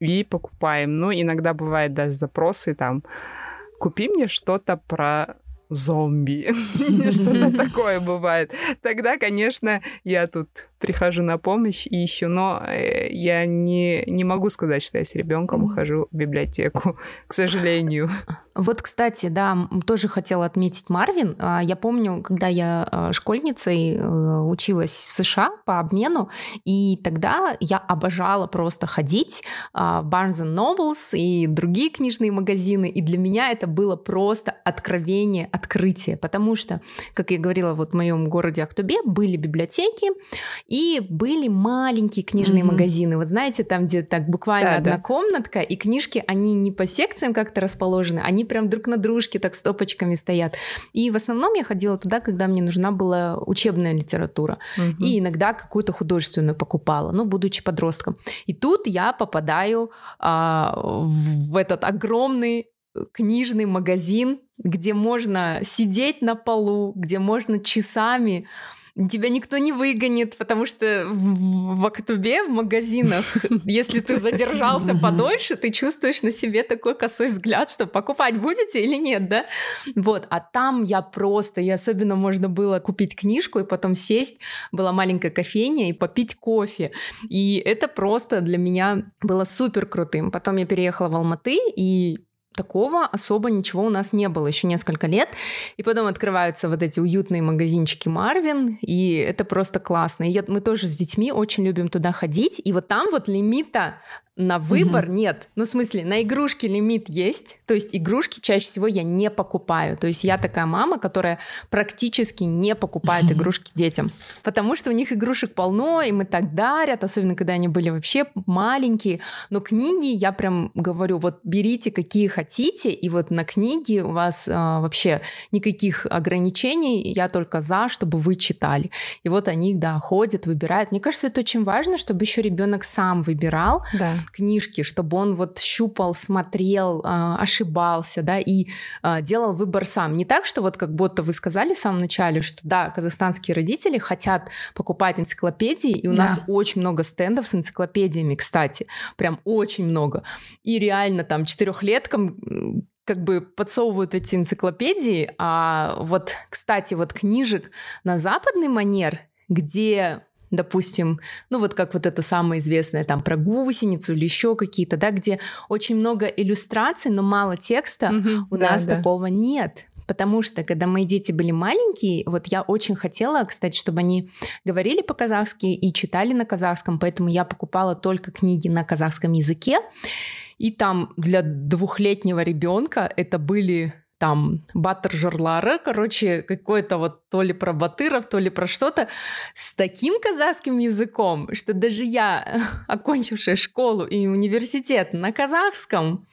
и покупаем. Но иногда бывает даже запросы там, купи мне что-то про зомби. Что-то такое бывает. Тогда, конечно, я тут прихожу на помощь и ищу, но э, я не, не могу сказать, что я с ребенком ухожу в библиотеку, к сожалению. Вот, кстати, да, тоже хотела отметить Марвин. А, я помню, когда я а, школьницей э, училась в США по обмену, и тогда я обожала просто ходить а, в Barnes Nobles и другие книжные магазины, и для меня это было просто откровение, открытие, потому что, как я говорила, вот в моем городе Актубе были библиотеки и были маленькие книжные mm-hmm. магазины. Вот знаете, там, где так буквально да, одна да. комнатка, и книжки, они не по секциям как-то расположены, они прям друг на дружке так стопочками стоят. И в основном я ходила туда, когда мне нужна была учебная литература. Угу. И иногда какую-то художественную покупала, ну, будучи подростком. И тут я попадаю а, в этот огромный книжный магазин, где можно сидеть на полу, где можно часами тебя никто не выгонит, потому что в, Актубе, в магазинах, если ты задержался подольше, ты чувствуешь на себе такой косой взгляд, что покупать будете или нет, да? Вот, а там я просто, и особенно можно было купить книжку и потом сесть, была маленькая кофейня и попить кофе. И это просто для меня было супер крутым. Потом я переехала в Алматы, и такого особо ничего у нас не было еще несколько лет. И потом открываются вот эти уютные магазинчики Марвин, и это просто классно. И мы тоже с детьми очень любим туда ходить, и вот там вот лимита на выбор угу. нет. Ну, в смысле, на игрушки лимит есть. То есть игрушки чаще всего я не покупаю. То есть я такая мама, которая практически не покупает угу. игрушки детям. Потому что у них игрушек полно, им и так дарят, особенно когда они были вообще маленькие. Но книги, я прям говорю, вот берите какие хотите, и вот на книги у вас а, вообще никаких ограничений, я только за, чтобы вы читали. И вот они, да, ходят, выбирают. Мне кажется, это очень важно, чтобы еще ребенок сам выбирал. Да книжки, чтобы он вот щупал, смотрел, а, ошибался, да, и а, делал выбор сам. Не так, что вот как будто вы сказали в самом начале, что да, казахстанские родители хотят покупать энциклопедии, и у да. нас очень много стендов с энциклопедиями, кстати, прям очень много. И реально там четырехлеткам как бы подсовывают эти энциклопедии, а вот, кстати, вот книжек на западный манер, где допустим, ну вот как вот это самое известное там про гусеницу или еще какие-то, да, где очень много иллюстраций, но мало текста, угу, у да, нас да. такого нет. Потому что, когда мои дети были маленькие, вот я очень хотела, кстати, чтобы они говорили по-казахски и читали на казахском, поэтому я покупала только книги на казахском языке. И там для двухлетнего ребенка это были там Батыр жырлары, короче, какой-то вот то ли про батыров, то ли про что-то с таким казахским языком, что даже я, окончившая школу и университет на казахском,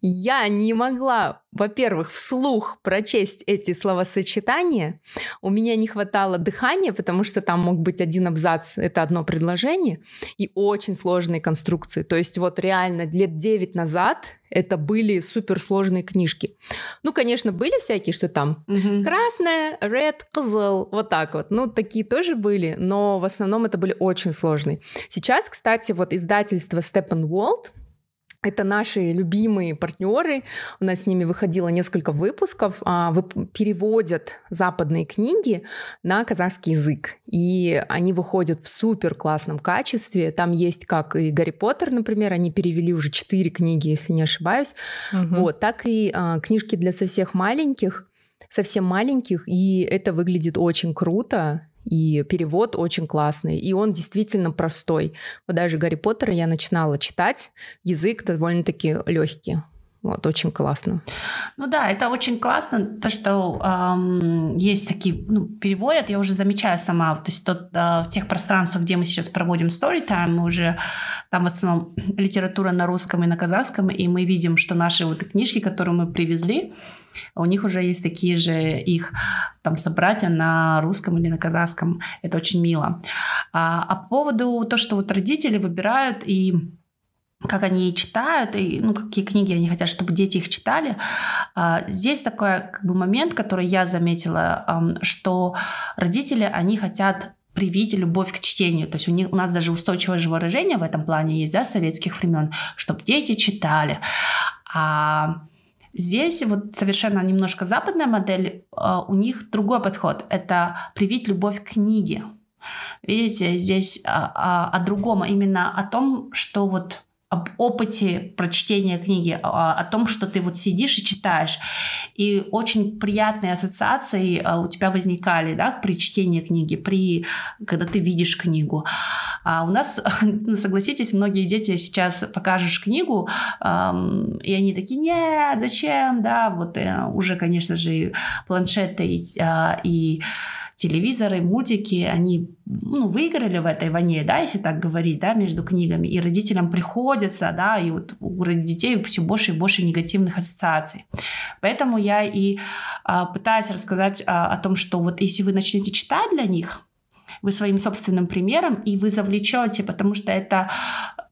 я не могла во-первых, вслух прочесть эти словосочетания. У меня не хватало дыхания, потому что там мог быть один абзац, это одно предложение, и очень сложные конструкции. То есть вот реально лет 9 назад это были суперсложные книжки. Ну, конечно, были всякие, что там угу. красная, red, кызыл, вот так вот. Ну, такие тоже были, но в основном это были очень сложные. Сейчас, кстати, вот издательство Steppenwolf, это наши любимые партнеры. У нас с ними выходило несколько выпусков. А, переводят западные книги на казахский язык. И они выходят в супер классном качестве. Там есть как и Гарри Поттер, например. Они перевели уже четыре книги, если не ошибаюсь. Угу. Вот, так и а, книжки для совсем маленьких совсем маленьких, и это выглядит очень круто и перевод очень классный, и он действительно простой. Вот даже Гарри Поттера я начинала читать, язык довольно-таки легкий. Вот, очень классно. Ну да, это очень классно, то, что эм, есть такие, ну, переводят, я уже замечаю сама, то есть тот, э, в тех пространствах, где мы сейчас проводим storytime, мы уже, там в основном литература на русском и на казахском, и мы видим, что наши вот книжки, которые мы привезли, у них уже есть такие же их там собратья на русском или на казахском. Это очень мило. А, а по поводу того, что вот родители выбирают и как они читают, и ну, какие книги они хотят, чтобы дети их читали. А, здесь такой как бы, момент, который я заметила, что родители, они хотят привить любовь к чтению. То есть у, них, у нас даже устойчивое же выражение в этом плане есть, да, советских времен, чтобы дети читали. А Здесь вот совершенно немножко западная модель, а, у них другой подход. Это привить любовь к книге. Видите, здесь а, а, о другом, а именно о том, что вот об опыте прочтения книги, о, о том, что ты вот сидишь и читаешь. И очень приятные ассоциации а, у тебя возникали, да, при чтении книги, при, когда ты видишь книгу. А у нас, ну, согласитесь, многие дети сейчас покажешь книгу, эм, и они такие, нет, зачем, да, вот э, уже, конечно же, планшеты и, э, и телевизоры, мультики, они ну, выиграли в этой войне, да, если так говорить, да, между книгами, и родителям приходится, да, и вот у детей все больше и больше негативных ассоциаций. Поэтому я и а, пытаюсь рассказать а, о том, что вот если вы начнете читать для них, вы своим собственным примером, и вы завлечете, потому что это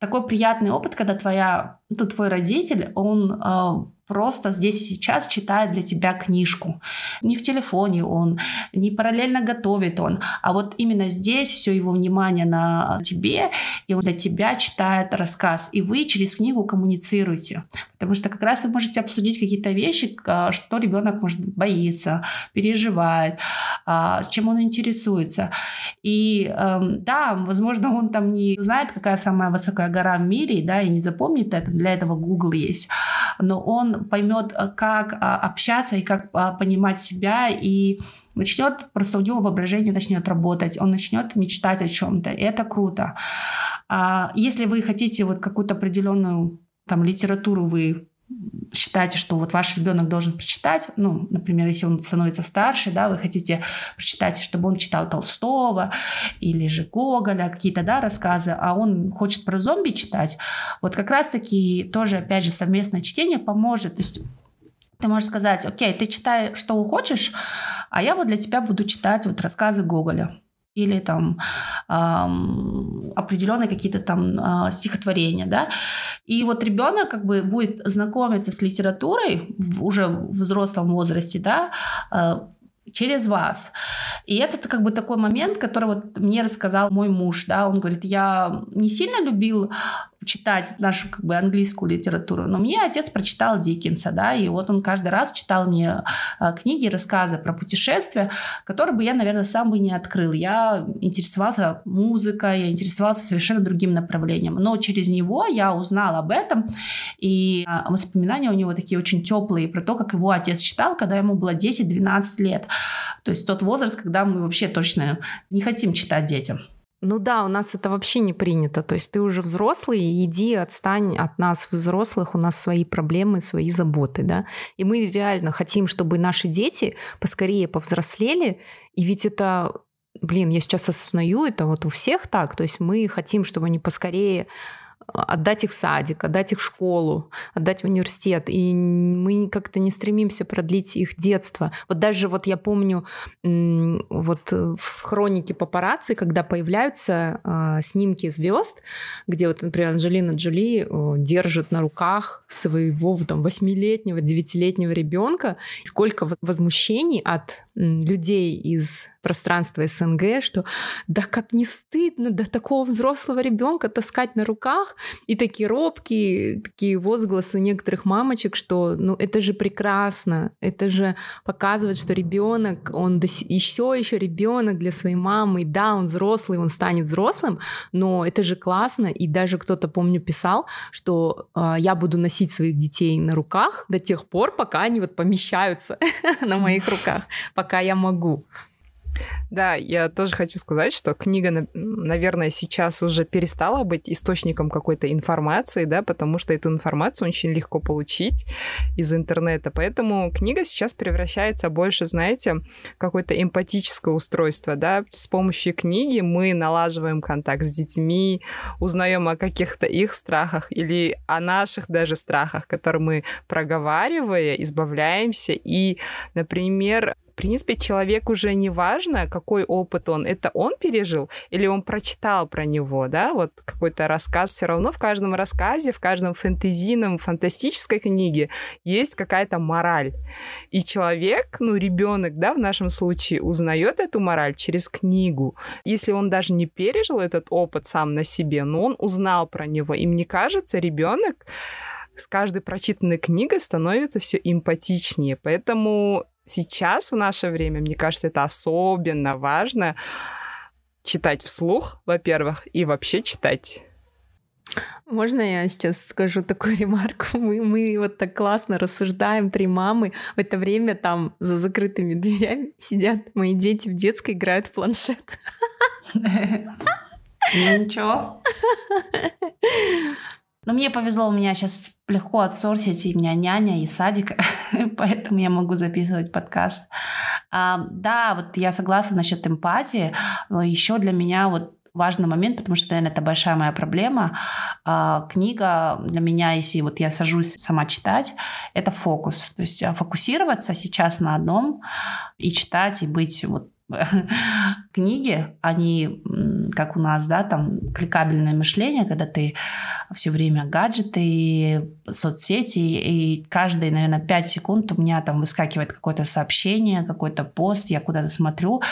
такой приятный опыт, когда твоя, ну, твой родитель, он э, просто здесь и сейчас читает для тебя книжку. Не в телефоне он, не параллельно готовит он, а вот именно здесь все его внимание на тебе, и он для тебя читает рассказ, и вы через книгу коммуницируете. Потому что как раз вы можете обсудить какие-то вещи, а, что ребенок, может быть, боится, переживает, а, чем он интересуется. И эм, да, возможно, он там не знает, какая самая высокая гора в мире, да, и не запомнит это, для этого Google есть, но он поймет, э, как а, общаться и как а, понимать себя, и начнет, просто у него воображение начнет работать, он начнет мечтать о чем-то, и это круто. А если вы хотите вот какую-то определенную там литературу вы считаете, что вот ваш ребенок должен прочитать, ну, например, если он становится старше, да, вы хотите прочитать, чтобы он читал Толстого или же Гоголя, какие-то, да, рассказы, а он хочет про зомби читать, вот как раз-таки тоже, опять же, совместное чтение поможет, то есть ты можешь сказать, окей, ты читай, что хочешь, а я вот для тебя буду читать вот рассказы Гоголя или там эм, определенные какие-то там э, стихотворения, да. И вот ребенок как бы будет знакомиться с литературой в, уже в взрослом возрасте, да, э, через вас. И это как бы такой момент, который вот мне рассказал мой муж, да, он говорит, я не сильно любил читать нашу как бы английскую литературу, но мне отец прочитал Диккенса, да, и вот он каждый раз читал мне э, книги, рассказы про путешествия, которые бы я, наверное, сам бы не открыл. Я интересовался музыкой, я интересовался совершенно другим направлением, но через него я узнал об этом, и э, воспоминания у него такие очень теплые про то, как его отец читал, когда ему было 10-12 лет. То есть тот возраст, когда мы вообще точно не хотим читать детям. Ну да, у нас это вообще не принято. То есть ты уже взрослый, иди, отстань от нас, взрослых, у нас свои проблемы, свои заботы, да. И мы реально хотим, чтобы наши дети поскорее повзрослели, и ведь это блин, я сейчас осознаю, это вот у всех так, то есть мы хотим, чтобы они поскорее отдать их в садик, отдать их в школу, отдать в университет. И мы как-то не стремимся продлить их детство. Вот даже вот я помню вот в хронике папарацци, когда появляются э, снимки звезд, где вот, например, Анджелина Джоли э, держит на руках своего там восьмилетнего, девятилетнего ребенка, сколько возмущений от людей из пространства СНГ, что да как не стыдно до такого взрослого ребенка таскать на руках, и такие робкие, такие возгласы некоторых мамочек, что ну это же прекрасно, это же показывает, что ребенок, он еще еще ребенок для своей мамы, да, он взрослый, он станет взрослым, но это же классно, и даже кто-то, помню, писал, что э, я буду носить своих детей на руках до тех пор, пока они вот помещаются на моих руках, пока я могу. Да, я тоже хочу сказать, что книга, наверное, сейчас уже перестала быть источником какой-то информации, да, потому что эту информацию очень легко получить из интернета. Поэтому книга сейчас превращается больше, знаете, какое-то эмпатическое устройство, да. С помощью книги мы налаживаем контакт с детьми, узнаем о каких-то их страхах или о наших даже страхах, которые мы проговаривая, избавляемся. И, например, принципе, человек уже не важно, какой опыт он, это он пережил или он прочитал про него, да, вот какой-то рассказ, все равно в каждом рассказе, в каждом фэнтезийном, фантастической книге есть какая-то мораль. И человек, ну, ребенок, да, в нашем случае, узнает эту мораль через книгу. Если он даже не пережил этот опыт сам на себе, но он узнал про него. И мне кажется, ребенок с каждой прочитанной книгой становится все эмпатичнее. Поэтому сейчас, в наше время, мне кажется, это особенно важно читать вслух, во-первых, и вообще читать. Можно я сейчас скажу такую ремарку? Мы, мы вот так классно рассуждаем, три мамы. В это время там за закрытыми дверями сидят мои дети в детской, играют в планшет. Ничего. Но мне повезло, у меня сейчас легко отсорсить, и у меня няня, и садик, поэтому я могу записывать подкаст. А, да, вот я согласна насчет эмпатии, но еще для меня вот важный момент, потому что, наверное, это большая моя проблема. А, книга для меня, если вот я сажусь сама читать, это фокус. То есть а, фокусироваться сейчас на одном и читать, и быть вот книги, они, как у нас, да, там кликабельное мышление, когда ты все время гаджеты, соцсети, и каждые, наверное, 5 секунд у меня там выскакивает какое-то сообщение, какой-то пост, я куда-то смотрю,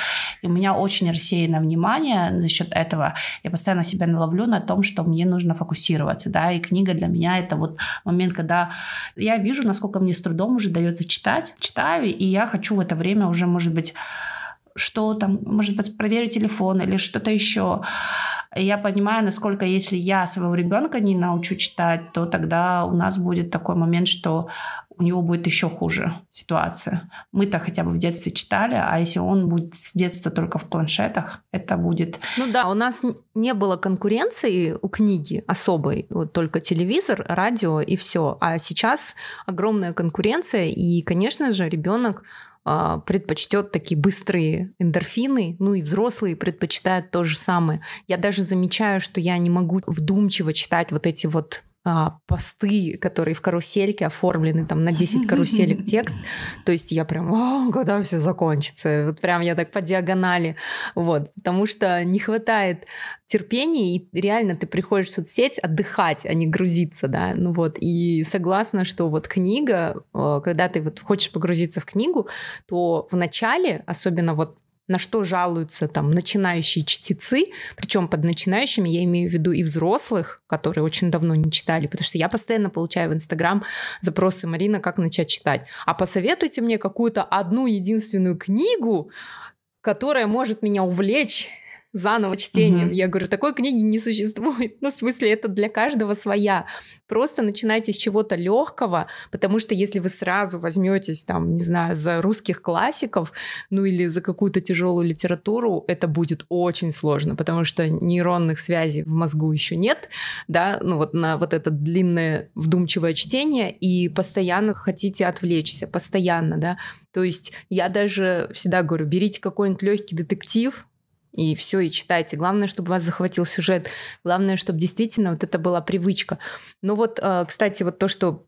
и у меня очень рассеяно внимание за счет этого. Я постоянно себя наловлю на том, что мне нужно фокусироваться, да, и книга для меня это вот момент, когда я вижу, насколько мне с трудом уже дается читать, читаю, и я хочу в это время уже, может быть, что там, может быть, проверю телефон или что-то еще. Я понимаю, насколько если я своего ребенка не научу читать, то тогда у нас будет такой момент, что у него будет еще хуже ситуация. Мы-то хотя бы в детстве читали, а если он будет с детства только в планшетах, это будет... Ну да, у нас не было конкуренции у книги особой, вот только телевизор, радио и все. А сейчас огромная конкуренция, и, конечно же, ребенок предпочтет такие быстрые эндорфины, ну и взрослые предпочитают то же самое. Я даже замечаю, что я не могу вдумчиво читать вот эти вот а, посты, которые в карусельке оформлены там на 10 каруселек текст. То есть я прям, О, когда все закончится? Вот прям я так по диагонали. Вот. Потому что не хватает терпения, и реально ты приходишь в соцсеть отдыхать, а не грузиться, да. Ну вот. И согласна, что вот книга, э, когда ты вот хочешь погрузиться в книгу, то в начале, особенно вот на что жалуются там начинающие чтецы, причем под начинающими я имею в виду и взрослых, которые очень давно не читали, потому что я постоянно получаю в Инстаграм запросы Марина, как начать читать. А посоветуйте мне какую-то одну единственную книгу, которая может меня увлечь заново чтением. Mm-hmm. Я говорю, такой книги не существует. Ну, в смысле, это для каждого своя. Просто начинайте с чего-то легкого, потому что если вы сразу возьметесь, там, не знаю, за русских классиков, ну или за какую-то тяжелую литературу, это будет очень сложно, потому что нейронных связей в мозгу еще нет, да, ну вот на вот это длинное вдумчивое чтение, и постоянно хотите отвлечься, постоянно, да. То есть я даже всегда говорю, берите какой-нибудь легкий детектив, и все, и читайте. Главное, чтобы вас захватил сюжет. Главное, чтобы действительно вот это была привычка. Ну вот, э, кстати, вот то, что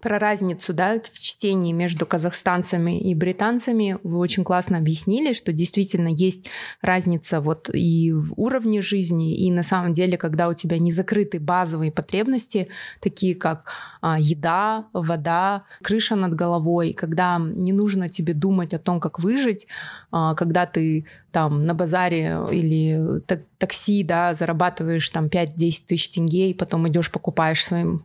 про разницу да, в чтении между казахстанцами и британцами. Вы очень классно объяснили, что действительно есть разница вот и в уровне жизни, и на самом деле, когда у тебя не закрыты базовые потребности, такие как а, еда, вода, крыша над головой, когда не нужно тебе думать о том, как выжить, а, когда ты там на базаре или такси, да, зарабатываешь там 5-10 тысяч тенге, и потом идешь покупаешь своим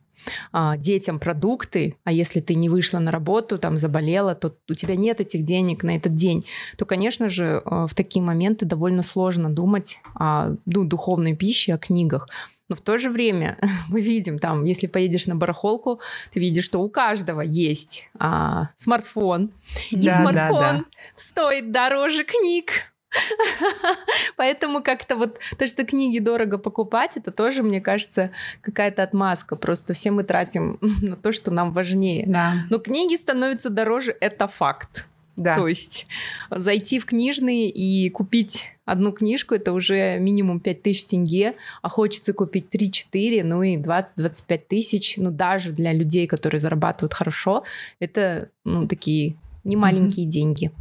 а, детям продукты, а если ты не вышла на работу, там заболела, то у тебя нет этих денег на этот день, то, конечно же, а, в такие моменты довольно сложно думать о ну, духовной пище, о книгах. Но в то же время мы видим там, если поедешь на барахолку, ты видишь, что у каждого есть а, смартфон, и да, смартфон да, да. стоит дороже книг. Поэтому как-то вот то, что книги дорого покупать, это тоже, мне кажется, какая-то отмазка. Просто все мы тратим на то, что нам важнее. Да. Но книги становятся дороже, это факт. Да. То есть зайти в книжные и купить одну книжку, это уже минимум 5 тысяч тенге, а хочется купить 3-4, ну и 20-25 тысяч, ну даже для людей, которые зарабатывают хорошо, это, ну, такие немаленькие mm-hmm. деньги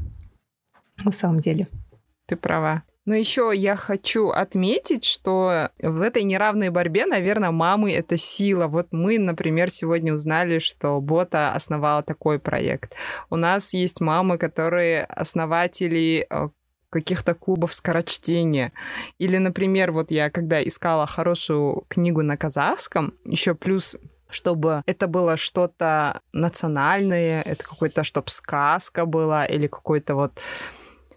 на самом деле ты права. Но еще я хочу отметить, что в этой неравной борьбе, наверное, мамы — это сила. Вот мы, например, сегодня узнали, что Бота основала такой проект. У нас есть мамы, которые основатели э, каких-то клубов скорочтения. Или, например, вот я когда искала хорошую книгу на казахском, еще плюс чтобы это было что-то национальное, это какой-то, чтобы сказка была, или какой-то вот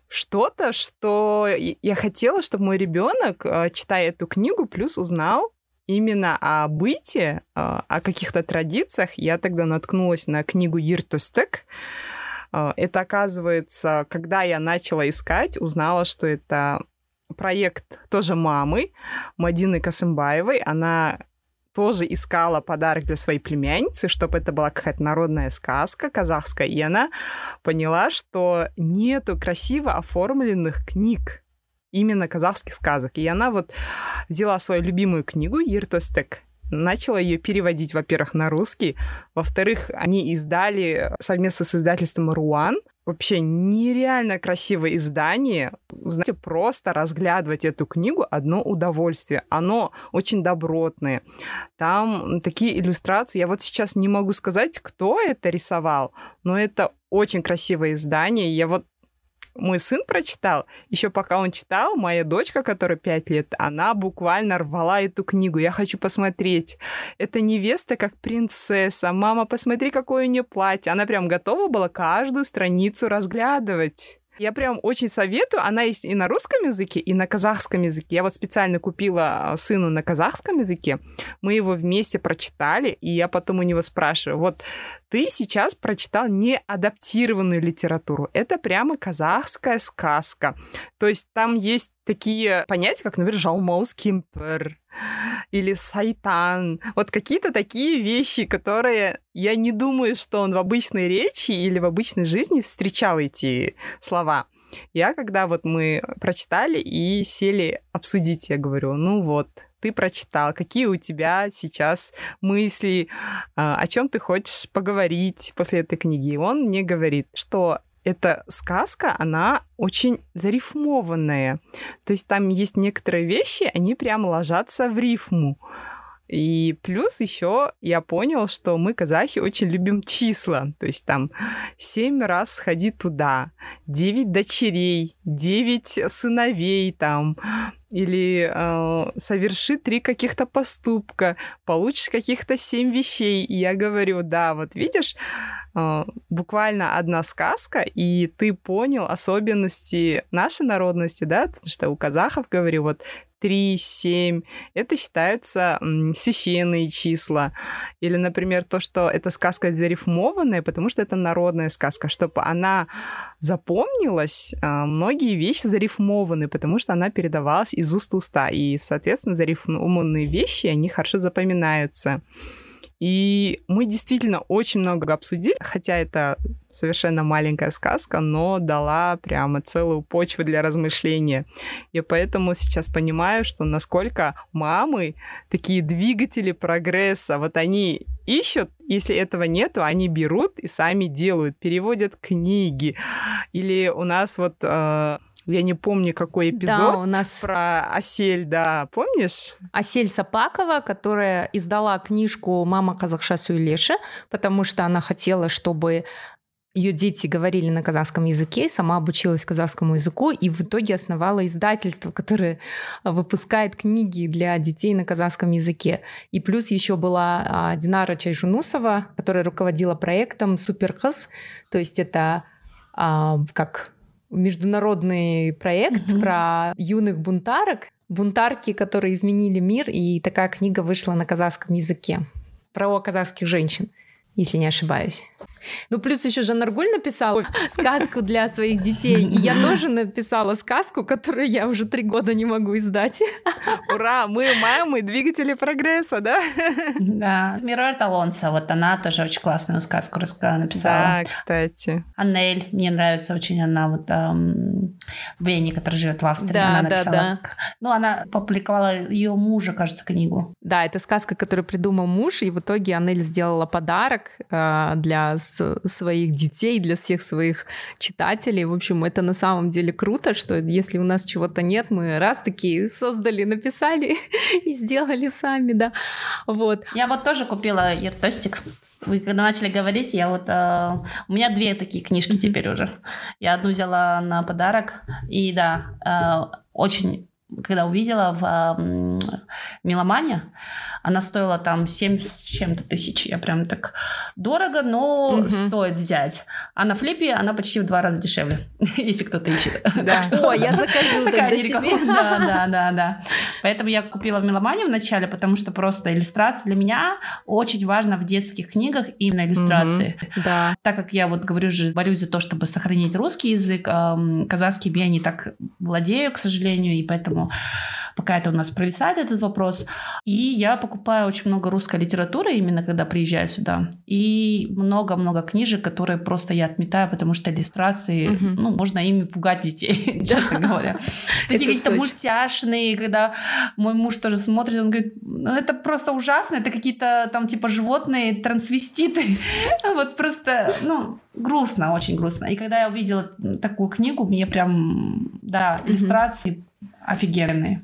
что-то, что я хотела, чтобы мой ребенок, э, читая эту книгу, плюс узнал именно о быте, э, о каких-то традициях. Я тогда наткнулась на книгу Иртустек. Э, это, оказывается, когда я начала искать, узнала, что это проект тоже мамы, Мадины Касымбаевой. Она тоже искала подарок для своей племянницы, чтобы это была какая-то народная сказка казахская, и она поняла, что нету красиво оформленных книг именно казахских сказок. И она вот взяла свою любимую книгу «Иртостек», начала ее переводить, во-первых, на русский, во-вторых, они издали совместно с издательством «Руан», Вообще нереально красивое издание. Знаете, просто разглядывать эту книгу одно удовольствие. Оно очень добротное. Там такие иллюстрации. Я вот сейчас не могу сказать, кто это рисовал, но это очень красивое издание. Я вот мой сын прочитал, еще пока он читал, моя дочка, которая 5 лет, она буквально рвала эту книгу. Я хочу посмотреть. Это невеста как принцесса. Мама, посмотри, какое у нее платье. Она прям готова была каждую страницу разглядывать. Я прям очень советую. Она есть и на русском языке, и на казахском языке. Я вот специально купила а, сыну на казахском языке. Мы его вместе прочитали, и я потом у него спрашиваю, вот ты сейчас прочитал не адаптированную литературу. Это прямо казахская сказка. То есть там есть такие понятия, как, например, жалмаус кимпер или сайтан. Вот какие-то такие вещи, которые я не думаю, что он в обычной речи или в обычной жизни встречал эти слова. Я, когда вот мы прочитали и сели обсудить, я говорю, ну вот, ты прочитал, какие у тебя сейчас мысли, а, о чем ты хочешь поговорить после этой книги. И он мне говорит, что эта сказка, она очень зарифмованная. То есть там есть некоторые вещи, они прям ложатся в рифму. И плюс еще я понял, что мы, казахи, очень любим числа. То есть там семь раз сходи туда, девять дочерей, девять сыновей там, или э, соверши три каких-то поступка, получишь каких-то семь вещей. И я говорю, да, вот видишь, э, буквально одна сказка, и ты понял особенности нашей народности, да, потому что у казахов, говорю, вот 3, 7. Это считаются священные числа. Или, например, то, что эта сказка зарифмованная, потому что это народная сказка. Чтобы она запомнилась, а, многие вещи зарифмованы, потому что она передавалась из уст в уста. И, соответственно, зарифмованные вещи, они хорошо запоминаются. И мы действительно очень много обсудили, хотя это совершенно маленькая сказка, но дала прямо целую почву для размышления. И поэтому сейчас понимаю, что насколько мамы такие двигатели прогресса, вот они ищут, если этого нету, они берут и сами делают, переводят книги. Или у нас вот э, я не помню, какой эпизод. Да, у нас... Про Осель, да, помнишь? Осель Сапакова, которая издала книжку «Мама казахша Суйлеши», потому что она хотела, чтобы ее дети говорили на казахском языке, сама обучилась казахскому языку и в итоге основала издательство, которое выпускает книги для детей на казахском языке. И плюс еще была а, Динара Чайжунусова, которая руководила проектом Суперказ, то есть это а, как международный проект mm-hmm. про юных бунтарок, бунтарки, которые изменили мир, и такая книга вышла на казахском языке про казахских женщин, если не ошибаюсь. Ну, плюс еще Жанна Аргуль написала сказку для своих детей. И я тоже написала сказку, которую я уже три года не могу издать. Ура! Мы мамы, двигатели прогресса, да? Да. Мираль Алонсо, вот она тоже очень классную сказку написала. Да, кстати. Аннель, мне нравится очень она вот эм, Венни, которая живет в Австрии. Да, она да, написала, да. Ну, она публиковала ее мужа, кажется, книгу. Да, это сказка, которую придумал муж, и в итоге Аннель сделала подарок э, для своих детей, для всех своих читателей. В общем, это на самом деле круто, что если у нас чего-то нет, мы раз таки создали, написали и сделали сами, да. Вот. Я вот тоже купила Ертостик. Вы когда начали говорить, я вот... Э, у меня две такие книжки теперь уже. Я одну взяла на подарок, и да, э, очень когда увидела в меломания. Она стоила там 7 с чем-то тысяч. Я прям так дорого, но угу. стоит взять. А на флипе она почти в два раза дешевле, если кто-то ищет. Да. О, я закажу тогда себе. Да, да, да, да. Поэтому я купила в меломане вначале, потому что просто иллюстрация для меня очень важно в детских книгах именно иллюстрации. Да. Так как я вот говорю же, борюсь за то, чтобы сохранить русский язык, казахский я не так владею, к сожалению, и поэтому пока это у нас провисает этот вопрос. И я покупаю очень много русской литературы именно когда приезжаю сюда. И много-много книжек, которые просто я отметаю, потому что иллюстрации, угу. ну, можно ими пугать детей, честно говоря. Такие какие-то мультяшные, когда мой муж тоже смотрит, он говорит, ну, это просто ужасно, это какие-то там типа животные, трансвеститы. Вот просто, ну, грустно, очень грустно. И когда я увидела такую книгу, мне прям, да, иллюстрации офигенные.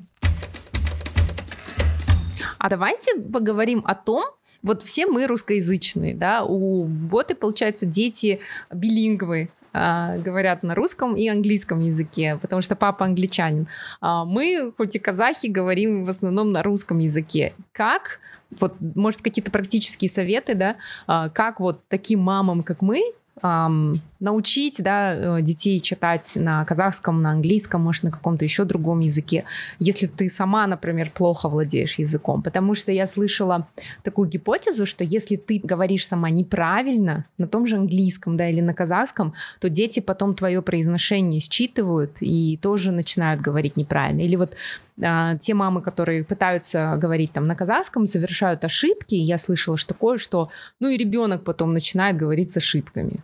А давайте поговорим о том, вот все мы русскоязычные, да, у Боты, получается, дети билингвы, а, говорят на русском и английском языке, потому что папа англичанин. А мы, хоть и казахи, говорим в основном на русском языке. Как, вот, может, какие-то практические советы, да, а, как вот таким мамам, как мы, эм, научить да, э, детей читать на казахском, на английском, может, на каком-то еще другом языке, если ты сама, например, плохо владеешь языком. Потому что я слышала такую гипотезу, что если ты говоришь сама неправильно на том же английском да, или на казахском, то дети потом твое произношение считывают и тоже начинают говорить неправильно. Или вот а, те мамы, которые пытаются говорить там на казахском, совершают ошибки. Я слышала что такое, что ну и ребенок потом начинает говорить с ошибками.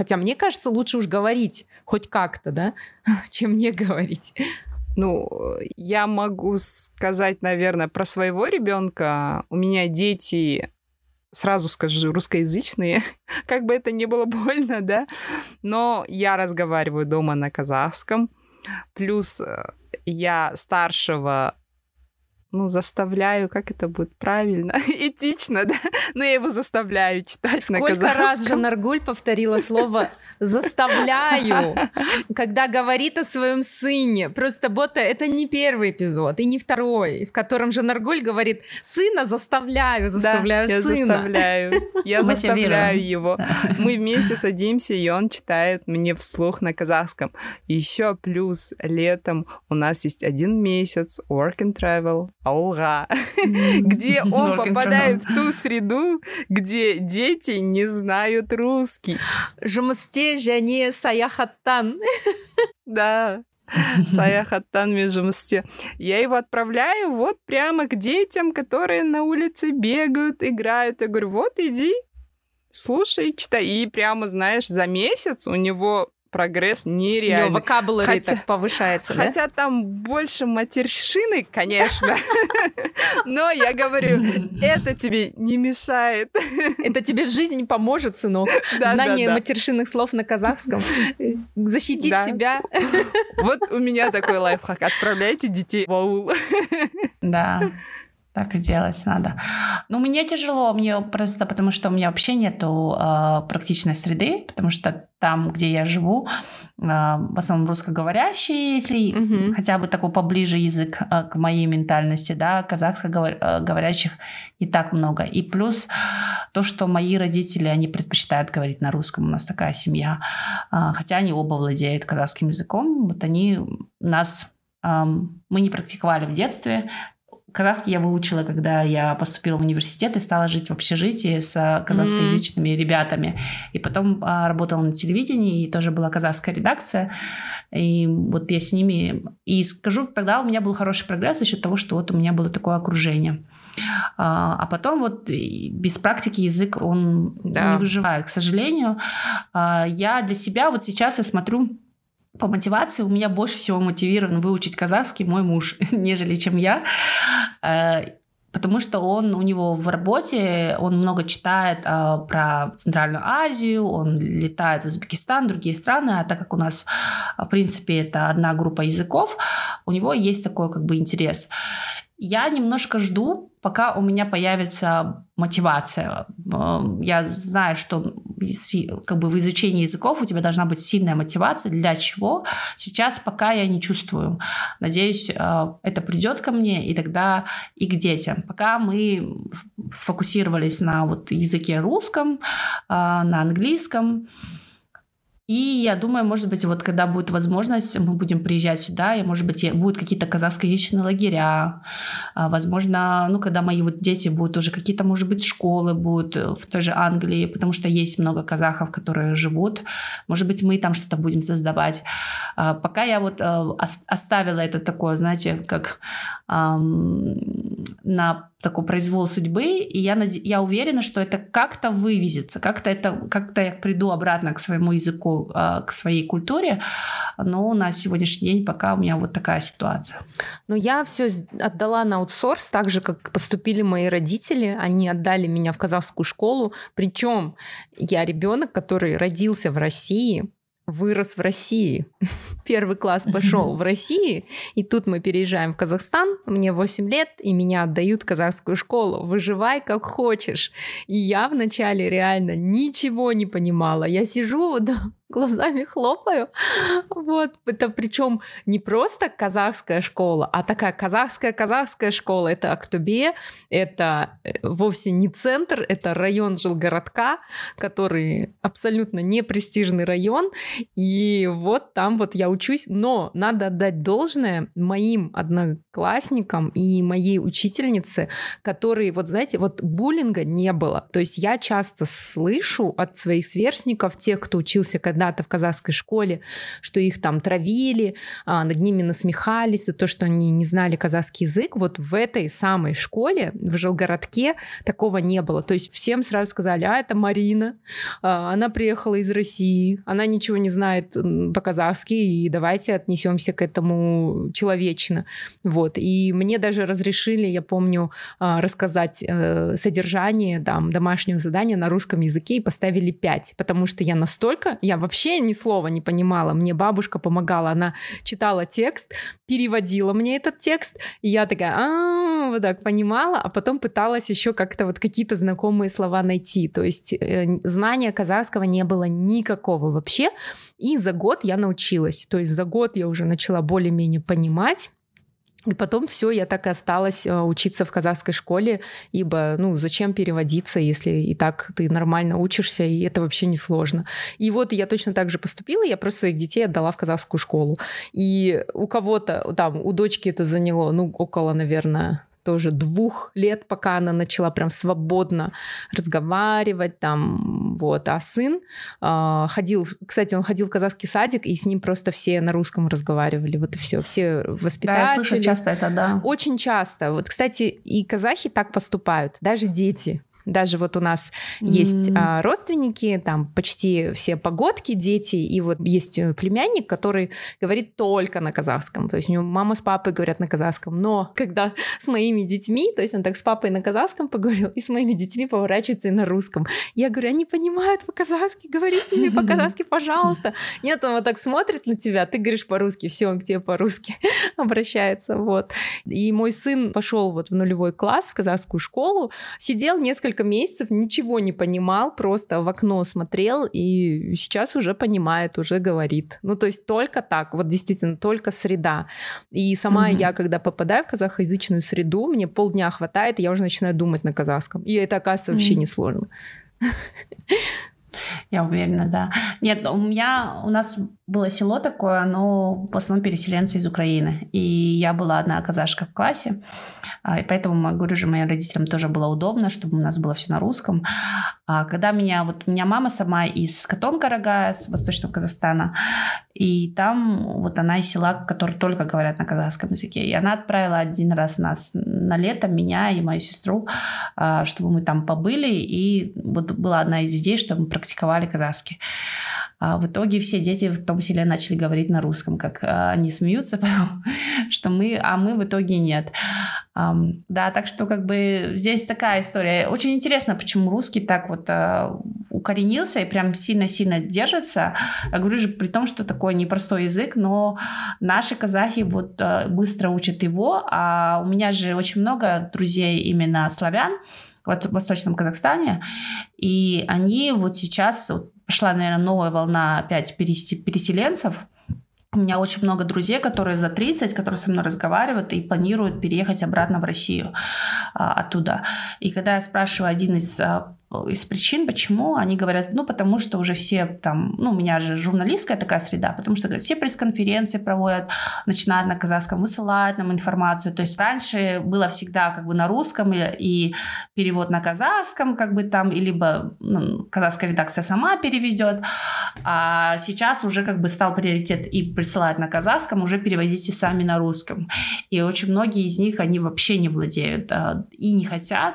Хотя мне кажется, лучше уж говорить хоть как-то, да, чем не говорить. Ну, я могу сказать, наверное, про своего ребенка. У меня дети, сразу скажу, русскоязычные, как бы это ни было больно, да, но я разговариваю дома на казахском. Плюс э, я старшего ну, заставляю, как это будет правильно, этично, да? Но я его заставляю читать Сколько на казахском. Сколько раз Жанаргуль повторила слово «заставляю», когда говорит о своем сыне. Просто Бота, это не первый эпизод и не второй, в котором Жанаргуль говорит «сына заставляю, заставляю да, сына». я заставляю, я заставляю его. Мы вместе садимся, и он читает мне вслух на казахском. Еще плюс летом у нас есть один месяц work and travel, ауға, где он попадает в ту среду, где дети не знают русский. Жұмысте және саяхаттан. Да, саяхаттан мен жұмысте. Я его отправляю вот прямо к детям, которые на улице бегают, играют. Я говорю, вот иди, слушай, читай. И прямо, знаешь, за месяц у него прогресс нереальный. вокабулари хотя, так повышается, да? Хотя там больше матершины, конечно. Но я говорю, это тебе не мешает. Это тебе в жизни поможет, сынок. Знание матершинных слов на казахском. Защитить себя. Вот у меня такой лайфхак. Отправляйте детей в аул. Да. Так и делать надо. Но мне тяжело, мне просто потому что у меня вообще нету э, практичной среды, потому что там, где я живу, э, в основном русскоговорящие, если угу. хотя бы такой поближе язык э, к моей ментальности, да, казахскоговорящих не так много. И плюс то, что мои родители, они предпочитают говорить на русском, у нас такая семья, э, хотя они оба владеют казахским языком, вот они нас мы не практиковали в детстве, Казахский я выучила, когда я поступила в университет и стала жить в общежитии с а, казахскоязычными mm-hmm. ребятами. И потом а, работала на телевидении, и тоже была казахская редакция. И вот я с ними... И скажу, тогда у меня был хороший прогресс за счет того, что вот у меня было такое окружение. А, а потом вот без практики язык, он да. не выживает, к сожалению. А, я для себя вот сейчас я смотрю по мотивации у меня больше всего мотивирован выучить казахский мой муж, нежели чем я. Э, потому что он у него в работе, он много читает а, про Центральную Азию, он летает в Узбекистан, другие страны, а так как у нас, в принципе, это одна группа языков, у него есть такой как бы интерес. Я немножко жду, пока у меня появится мотивация. Э, я знаю, что как бы в изучении языков у тебя должна быть сильная мотивация. Для чего? Сейчас пока я не чувствую. Надеюсь, э, это придет ко мне, и тогда и к детям. Пока мы сфокусировались на вот языке русском, э, на английском, и я думаю, может быть, вот когда будет возможность, мы будем приезжать сюда, и, может быть, будут какие-то казахскоязычные лагеря. А, возможно, ну, когда мои вот дети будут уже какие-то, может быть, школы будут в той же Англии, потому что есть много казахов, которые живут. Может быть, мы там что-то будем создавать. А, пока я вот э, оставила это такое, знаете, как на такой произвол судьбы, и я, над... я уверена, что это как-то вывезется, как-то это, как-то я приду обратно к своему языку, а, к своей культуре, но на сегодняшний день пока у меня вот такая ситуация. Но я все отдала на аутсорс, так же, как поступили мои родители, они отдали меня в казахскую школу, причем я ребенок, который родился в России, вырос в России. Первый класс пошел в России, и тут мы переезжаем в Казахстан, мне 8 лет, и меня отдают в казахскую школу. Выживай как хочешь. И я вначале реально ничего не понимала. Я сижу, да, глазами хлопаю. Вот. Это причем не просто казахская школа, а такая казахская-казахская школа. Это Актубе, это э, вовсе не центр, это район жилгородка, который абсолютно не престижный район. И вот там вот я учусь. Но надо отдать должное моим одноклассникам и моей учительнице, которые, вот знаете, вот буллинга не было. То есть я часто слышу от своих сверстников, тех, кто учился когда когда-то в казахской школе, что их там травили, а, над ними насмехались за то, что они не знали казахский язык. Вот в этой самой школе, в Желгородке, такого не было. То есть всем сразу сказали, а, это Марина, а, она приехала из России, она ничего не знает по-казахски, и давайте отнесемся к этому человечно. Вот. И мне даже разрешили, я помню, а, рассказать э, содержание там, домашнего задания на русском языке и поставили 5, потому что я настолько, я вообще ни слова не понимала. Мне бабушка помогала, она читала текст, переводила мне этот текст, и я такая, а, вот так понимала, а потом пыталась еще как-то вот какие-то знакомые слова найти. То есть э, знания казахского не было никакого вообще, и за год я научилась. То есть за год я уже начала более-менее понимать, и потом все, я так и осталась э, учиться в казахской школе, ибо, ну, зачем переводиться, если и так ты нормально учишься, и это вообще не сложно. И вот я точно так же поступила, я просто своих детей отдала в казахскую школу. И у кого-то, там, у дочки это заняло, ну, около, наверное, тоже двух лет, пока она начала прям свободно разговаривать там, вот. А сын э, ходил, кстати, он ходил в казахский садик, и с ним просто все на русском разговаривали, вот и все, все воспитатели. Да, я слышу часто это, да. Очень часто. Вот, кстати, и казахи так поступают, даже дети. Даже вот у нас mm-hmm. есть а, родственники, там почти все погодки, дети, и вот есть э, племянник, который говорит только на казахском. То есть у него мама с папой говорят на казахском. Но когда с моими детьми, то есть он так с папой на казахском поговорил, и с моими детьми поворачивается и на русском. Я говорю, они понимают по-казахски, говори с ними по-казахски, пожалуйста. Нет, он вот так смотрит на тебя, ты говоришь по-русски, все, он к тебе по-русски обращается. Вот. И мой сын пошел вот в нулевой класс в казахскую школу, сидел несколько несколько месяцев ничего не понимал, просто в окно смотрел и сейчас уже понимает, уже говорит. Ну, то есть только так, вот действительно, только среда. И сама mm-hmm. я, когда попадаю в казахоязычную среду, мне полдня хватает, и я уже начинаю думать на казахском. И это, оказывается, вообще mm-hmm. не сложно. Я уверена, да. Нет, у меня, у нас было село такое, но в основном переселенцы из Украины. И я была одна казашка в классе. А, и поэтому, говорю же, моим родителям тоже было удобно, чтобы у нас было все на русском. А когда меня, вот у меня мама сама из Катон-Карага, с восточного Казахстана, и там вот она из села, которые только говорят на казахском языке. И она отправила один раз нас на лето, меня и мою сестру, а, чтобы мы там побыли. И вот была одна из идей, чтобы мы практиковали казахский. А в итоге все дети в том селе начали говорить на русском, как а, они смеются, что мы, а мы в итоге нет. Да, так что как бы здесь такая история. Очень интересно, почему русский так вот э, укоренился и прям сильно-сильно держится. Я говорю же, при том, что такой непростой язык, но наши казахи вот быстро учат его, а у меня же очень много друзей именно славян, в Восточном Казахстане, и они вот сейчас, вот пошла, наверное, новая волна опять переселенцев, у меня очень много друзей, которые за 30, которые со мной разговаривают и планируют переехать обратно в Россию а, оттуда. И когда я спрашиваю один из а, из причин, почему они говорят, ну, потому что уже все там, ну, у меня же журналистская такая среда, потому что говорят, все пресс-конференции проводят, начинают на казахском, высылают нам информацию. То есть раньше было всегда как бы на русском и, и перевод на казахском, как бы там, и либо ну, казахская редакция сама переведет, а сейчас уже как бы стал приоритет и присылать на казахском, уже переводите сами на русском. И очень многие из них, они вообще не владеют а, и не хотят.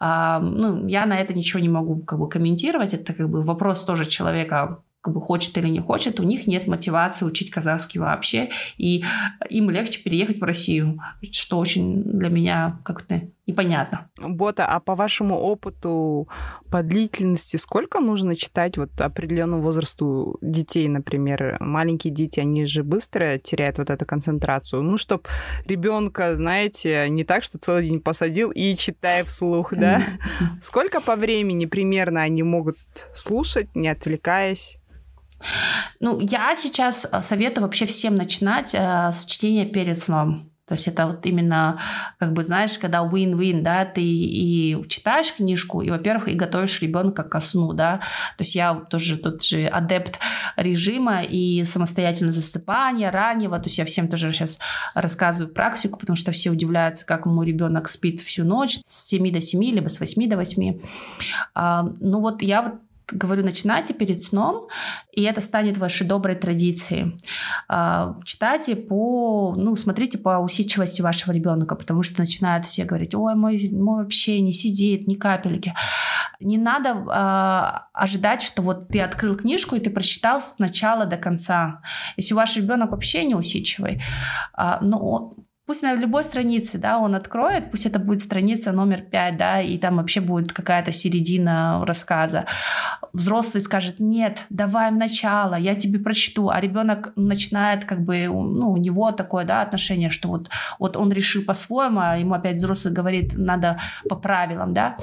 А, ну, я на это не ничего не могу как бы комментировать. Это как бы вопрос тоже человека, как бы хочет или не хочет, у них нет мотивации учить казахский вообще, и им легче переехать в Россию, что очень для меня как-то непонятно. Бота, а по вашему опыту, по длительности, сколько нужно читать вот определенному возрасту детей, например, маленькие дети, они же быстро теряют вот эту концентрацию. Ну, чтоб ребенка, знаете, не так, что целый день посадил и читай вслух, да? Сколько по времени примерно они могут слушать, не отвлекаясь? Ну, я сейчас э, советую вообще всем начинать э, с чтения перед сном. То есть это вот именно, как бы, знаешь, когда win-win, да, ты и читаешь книжку, и, во-первых, и готовишь ребенка ко сну, да. То есть я тоже тут же адепт режима и самостоятельное засыпание раннего. То есть я всем тоже сейчас рассказываю практику, потому что все удивляются, как мой ребенок спит всю ночь с 7 до 7, либо с 8 до 8. А, ну вот я вот говорю, начинайте перед сном, и это станет вашей доброй традицией. А, читайте по, ну, смотрите по усидчивости вашего ребенка, потому что начинают все говорить, ой, мой, мой вообще не сидит, ни капельки. Не надо э, ожидать, что вот ты открыл книжку и ты прочитал с начала до конца. Если ваш ребенок вообще не усидчивый, э, но Пусть на любой странице, да, он откроет, пусть это будет страница номер пять, да, и там вообще будет какая-то середина рассказа. Взрослый скажет, нет, давай в начало, я тебе прочту, а ребенок начинает как бы, ну, у него такое, да, отношение, что вот, вот он решил по-своему, а ему опять взрослый говорит, надо по правилам, да.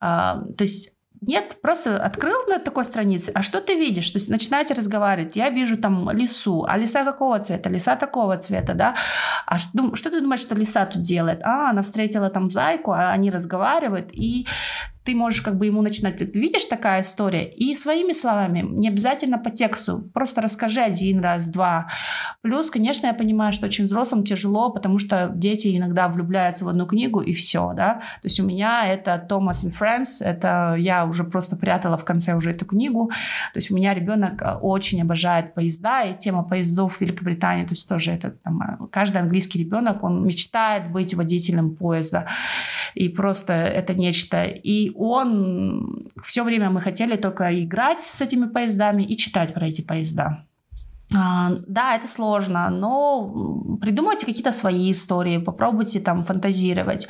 А, то есть нет, просто открыл на такой странице, а что ты видишь? То есть начинаете разговаривать, я вижу там лису, а лиса какого цвета? Лиса такого цвета, да? А что, что ты думаешь, что лиса тут делает? А, она встретила там зайку, а они разговаривают, и ты можешь как бы ему начинать, видишь такая история, и своими словами, не обязательно по тексту, просто расскажи один раз, два. Плюс, конечно, я понимаю, что очень взрослым тяжело, потому что дети иногда влюбляются в одну книгу и все, да. То есть у меня это Thomas and Friends, это я уже просто прятала в конце уже эту книгу. То есть у меня ребенок э, очень обожает поезда, и тема поездов в Великобритании, то есть тоже это там, э, каждый английский ребенок, он мечтает быть водителем поезда. И просто это нечто. И он все время мы хотели только играть с этими поездами и читать про эти поезда. А, да, это сложно, но придумайте какие-то свои истории, попробуйте там фантазировать.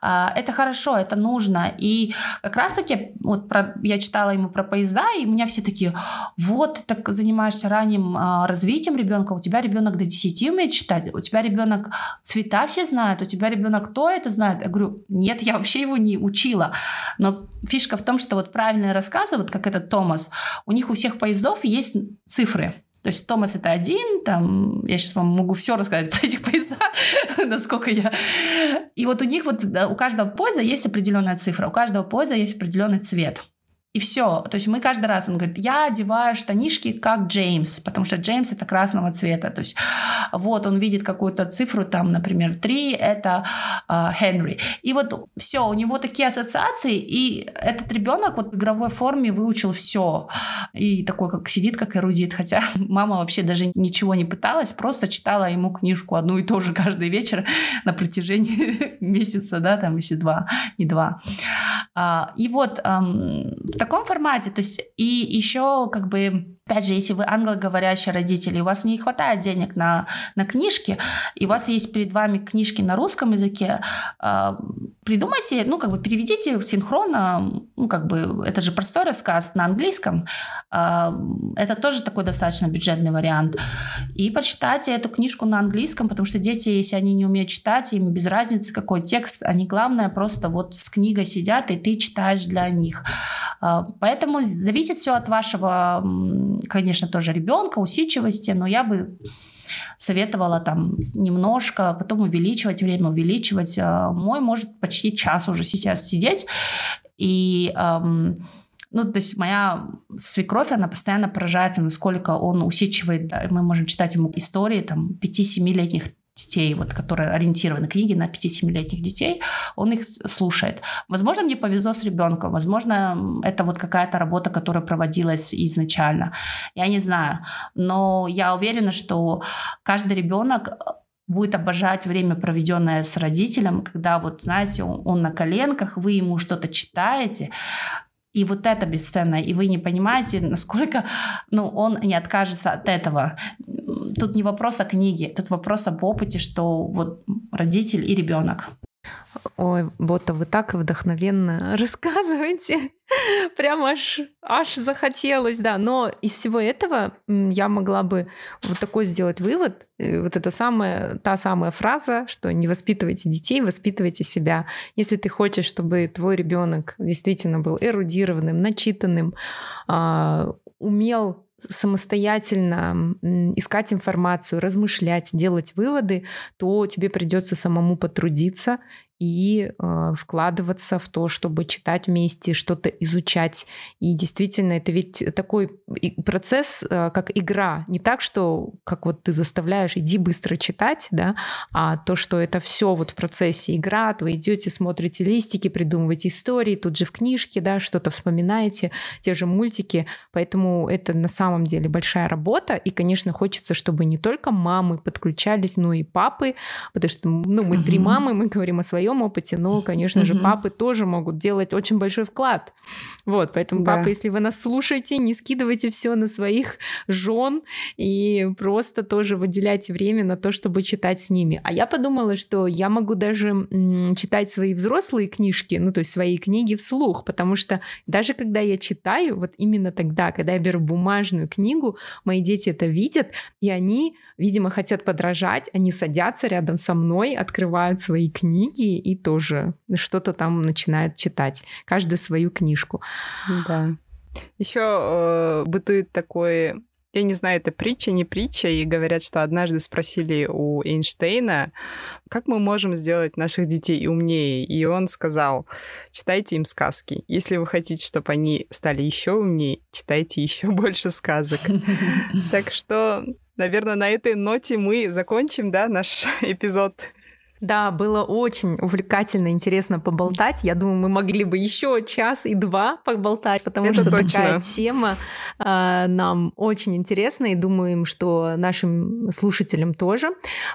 А, это хорошо, это нужно. И как раз-таки вот про, я читала ему про поезда, и у меня все такие, вот, ты так занимаешься ранним а, развитием ребенка, у тебя ребенок до 10 умеет читать, у тебя ребенок цвета все знает, у тебя ребенок то это знает. Я говорю, нет, я вообще его не учила. Но фишка в том, что вот правильные рассказы, вот как этот Томас, у них у всех поездов есть цифры. То есть Томас это один, там, я сейчас вам могу все рассказать про этих поезда, насколько я... И вот у них вот, у каждого поезда есть определенная цифра, у каждого поезда есть определенный цвет. И все. То есть мы каждый раз, он говорит, я одеваю штанишки как Джеймс, потому что Джеймс это красного цвета. То есть вот он видит какую-то цифру, там, например, 3 это э, Хенри. И вот все, у него такие ассоциации, и этот ребенок вот в игровой форме выучил все. И такой, как сидит, как эрудит. Хотя мама вообще даже ничего не пыталась, просто читала ему книжку одну и ту же каждый вечер на протяжении месяца, да, там, если два, не два. А, и вот в таком формате, то есть и еще как бы Опять же, если вы англоговорящие родители, у вас не хватает денег на, на книжки, и у вас есть перед вами книжки на русском языке, э, придумайте, ну, как бы переведите синхронно, ну, как бы, это же простой рассказ на английском, э, это тоже такой достаточно бюджетный вариант. И почитайте эту книжку на английском, потому что дети, если они не умеют читать, им без разницы, какой текст, они, главное, просто вот с книгой сидят, и ты читаешь для них. Э, поэтому зависит все от вашего конечно, тоже ребенка, усидчивости, но я бы советовала там немножко, потом увеличивать время, увеличивать. А, мой может почти час уже сейчас сидеть. И ну, то есть моя свекровь, она постоянно поражается, насколько он усидчивает. Да, мы можем читать ему истории там 5-7-летних детей, вот, которые ориентированы книги на 5-7-летних детей, он их слушает. Возможно, мне повезло с ребенком, возможно, это вот какая-то работа, которая проводилась изначально. Я не знаю, но я уверена, что каждый ребенок будет обожать время, проведенное с родителем, когда вот, знаете, он, он на коленках, вы ему что-то читаете, и вот это бесценно, и вы не понимаете, насколько ну, он не откажется от этого. Тут не вопрос о книге, тут вопрос об опыте, что вот родитель и ребенок. Ой, Бота, вы так вдохновенно рассказываете. Прямо аж, аж захотелось, да. Но из всего этого я могла бы вот такой сделать вывод. Вот это самая, та самая фраза, что не воспитывайте детей, воспитывайте себя. Если ты хочешь, чтобы твой ребенок действительно был эрудированным, начитанным, а, умел самостоятельно искать информацию, размышлять, делать выводы, то тебе придется самому потрудиться и э, вкладываться в то, чтобы читать вместе, что-то изучать. И действительно, это ведь такой процесс, э, как игра. Не так, что как вот ты заставляешь, иди быстро читать, да, а то, что это все вот в процессе игра, вы идете, смотрите листики, придумываете истории, тут же в книжке, да, что-то вспоминаете, те же мультики. Поэтому это на самом деле большая работа. И, конечно, хочется, чтобы не только мамы подключались, но и папы, потому что ну, мы три мамы, мы говорим о своем своем опыте, но, конечно же, папы тоже могут делать очень большой вклад. Вот, поэтому, да. папа, если вы нас слушаете, не скидывайте все на своих жен и просто тоже выделяйте время на то, чтобы читать с ними. А я подумала, что я могу даже читать свои взрослые книжки, ну, то есть свои книги вслух, потому что даже когда я читаю, вот именно тогда, когда я беру бумажную книгу, мои дети это видят, и они, видимо, хотят подражать, они садятся рядом со мной, открывают свои книги и тоже что-то там начинает читать. Каждый свою книжку. Да. Еще э, бытует такой я не знаю, это притча, не притча, и говорят, что однажды спросили у Эйнштейна, как мы можем сделать наших детей умнее, и он сказал, читайте им сказки. Если вы хотите, чтобы они стали еще умнее, читайте еще больше сказок. Так что, наверное, на этой ноте мы закончим, да, наш эпизод да, было очень увлекательно, интересно поболтать. Я думаю, мы могли бы еще час и два поболтать, потому Это что точно. такая тема э, нам очень интересна, и думаем, что нашим слушателям тоже.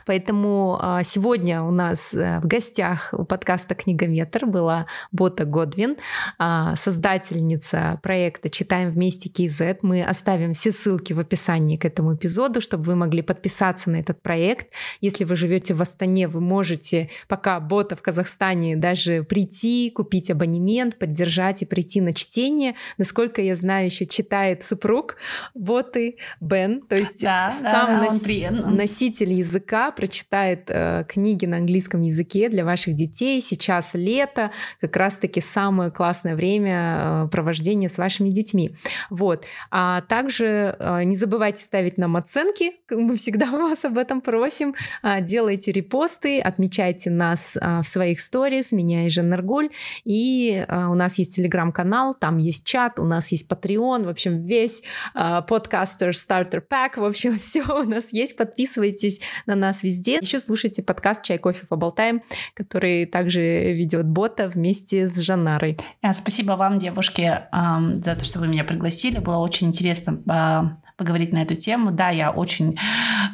Поэтому э, сегодня у нас э, в гостях у подкаста «Книгометр» была Бота Годвин, э, создательница проекта «Читаем вместе KZ». Мы оставим все ссылки в описании к этому эпизоду, чтобы вы могли подписаться на этот проект. Если вы живете в Астане, вы можете можете, пока бота в Казахстане, даже прийти, купить абонемент, поддержать и прийти на чтение. Насколько я знаю, еще читает супруг боты Бен, то есть да, сам да, нос... носитель языка прочитает э, книги на английском языке для ваших детей. Сейчас лето, как раз-таки самое классное время э, провождения с вашими детьми. Вот. А также э, не забывайте ставить нам оценки, мы всегда вас об этом просим. Э, делайте репосты, отмечайте отмечайте нас а, в своих сторис, меня и Жаннергуль. И а, у нас есть телеграм-канал, там есть чат, у нас есть Patreon, в общем, весь подкастер Starter Pack, в общем, все у нас есть. Подписывайтесь на нас везде. Еще слушайте подкаст «Чай, кофе, поболтаем», который также ведет бота вместе с Жанарой. Спасибо вам, девушки, за то, что вы меня пригласили. Было очень интересно поговорить на эту тему. Да, я очень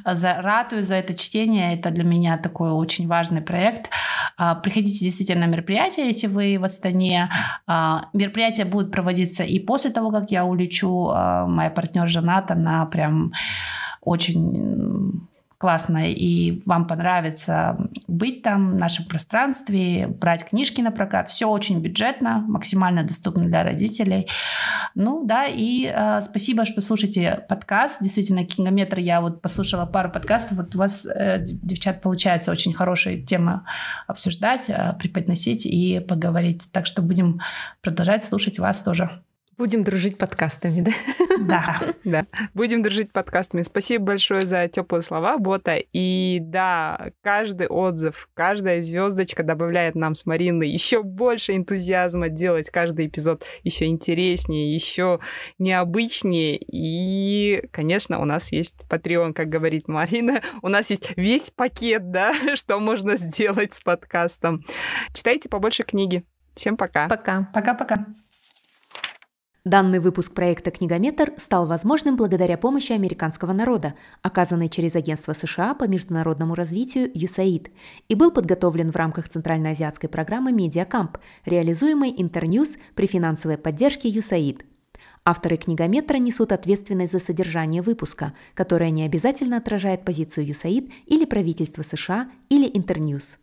за, ратую за это чтение. Это для меня такой очень важный проект. А, приходите действительно на мероприятие, если вы в Астане. А, мероприятия будут проводиться и после того, как я улечу. А, моя партнер женат, она прям очень классно, и вам понравится быть там, в нашем пространстве, брать книжки на прокат. Все очень бюджетно, максимально доступно для родителей. Ну да, и э, спасибо, что слушаете подкаст. Действительно, Кингометр, я вот послушала пару подкастов. Вот у вас, э, девчат, получается очень хорошая тема обсуждать, э, преподносить и поговорить. Так что будем продолжать слушать вас тоже. Будем дружить подкастами, да? Да. Да, будем дружить подкастами. Спасибо большое за теплые слова, Бота. И да, каждый отзыв, каждая звездочка добавляет нам с Мариной еще больше энтузиазма делать каждый эпизод еще интереснее, еще необычнее. И, конечно, у нас есть Patreon, как говорит Марина. У нас есть весь пакет, да, что можно сделать с подкастом. Читайте побольше книги. Всем пока. Пока. Пока-пока. Данный выпуск проекта «Книгометр» стал возможным благодаря помощи американского народа, оказанной через Агентство США по международному развитию USAID, и был подготовлен в рамках Центральноазиатской программы «MediaCamp», реализуемой Internews при финансовой поддержке USAID. Авторы «Книгометра» несут ответственность за содержание выпуска, которое не обязательно отражает позицию USAID или правительства США или Internews.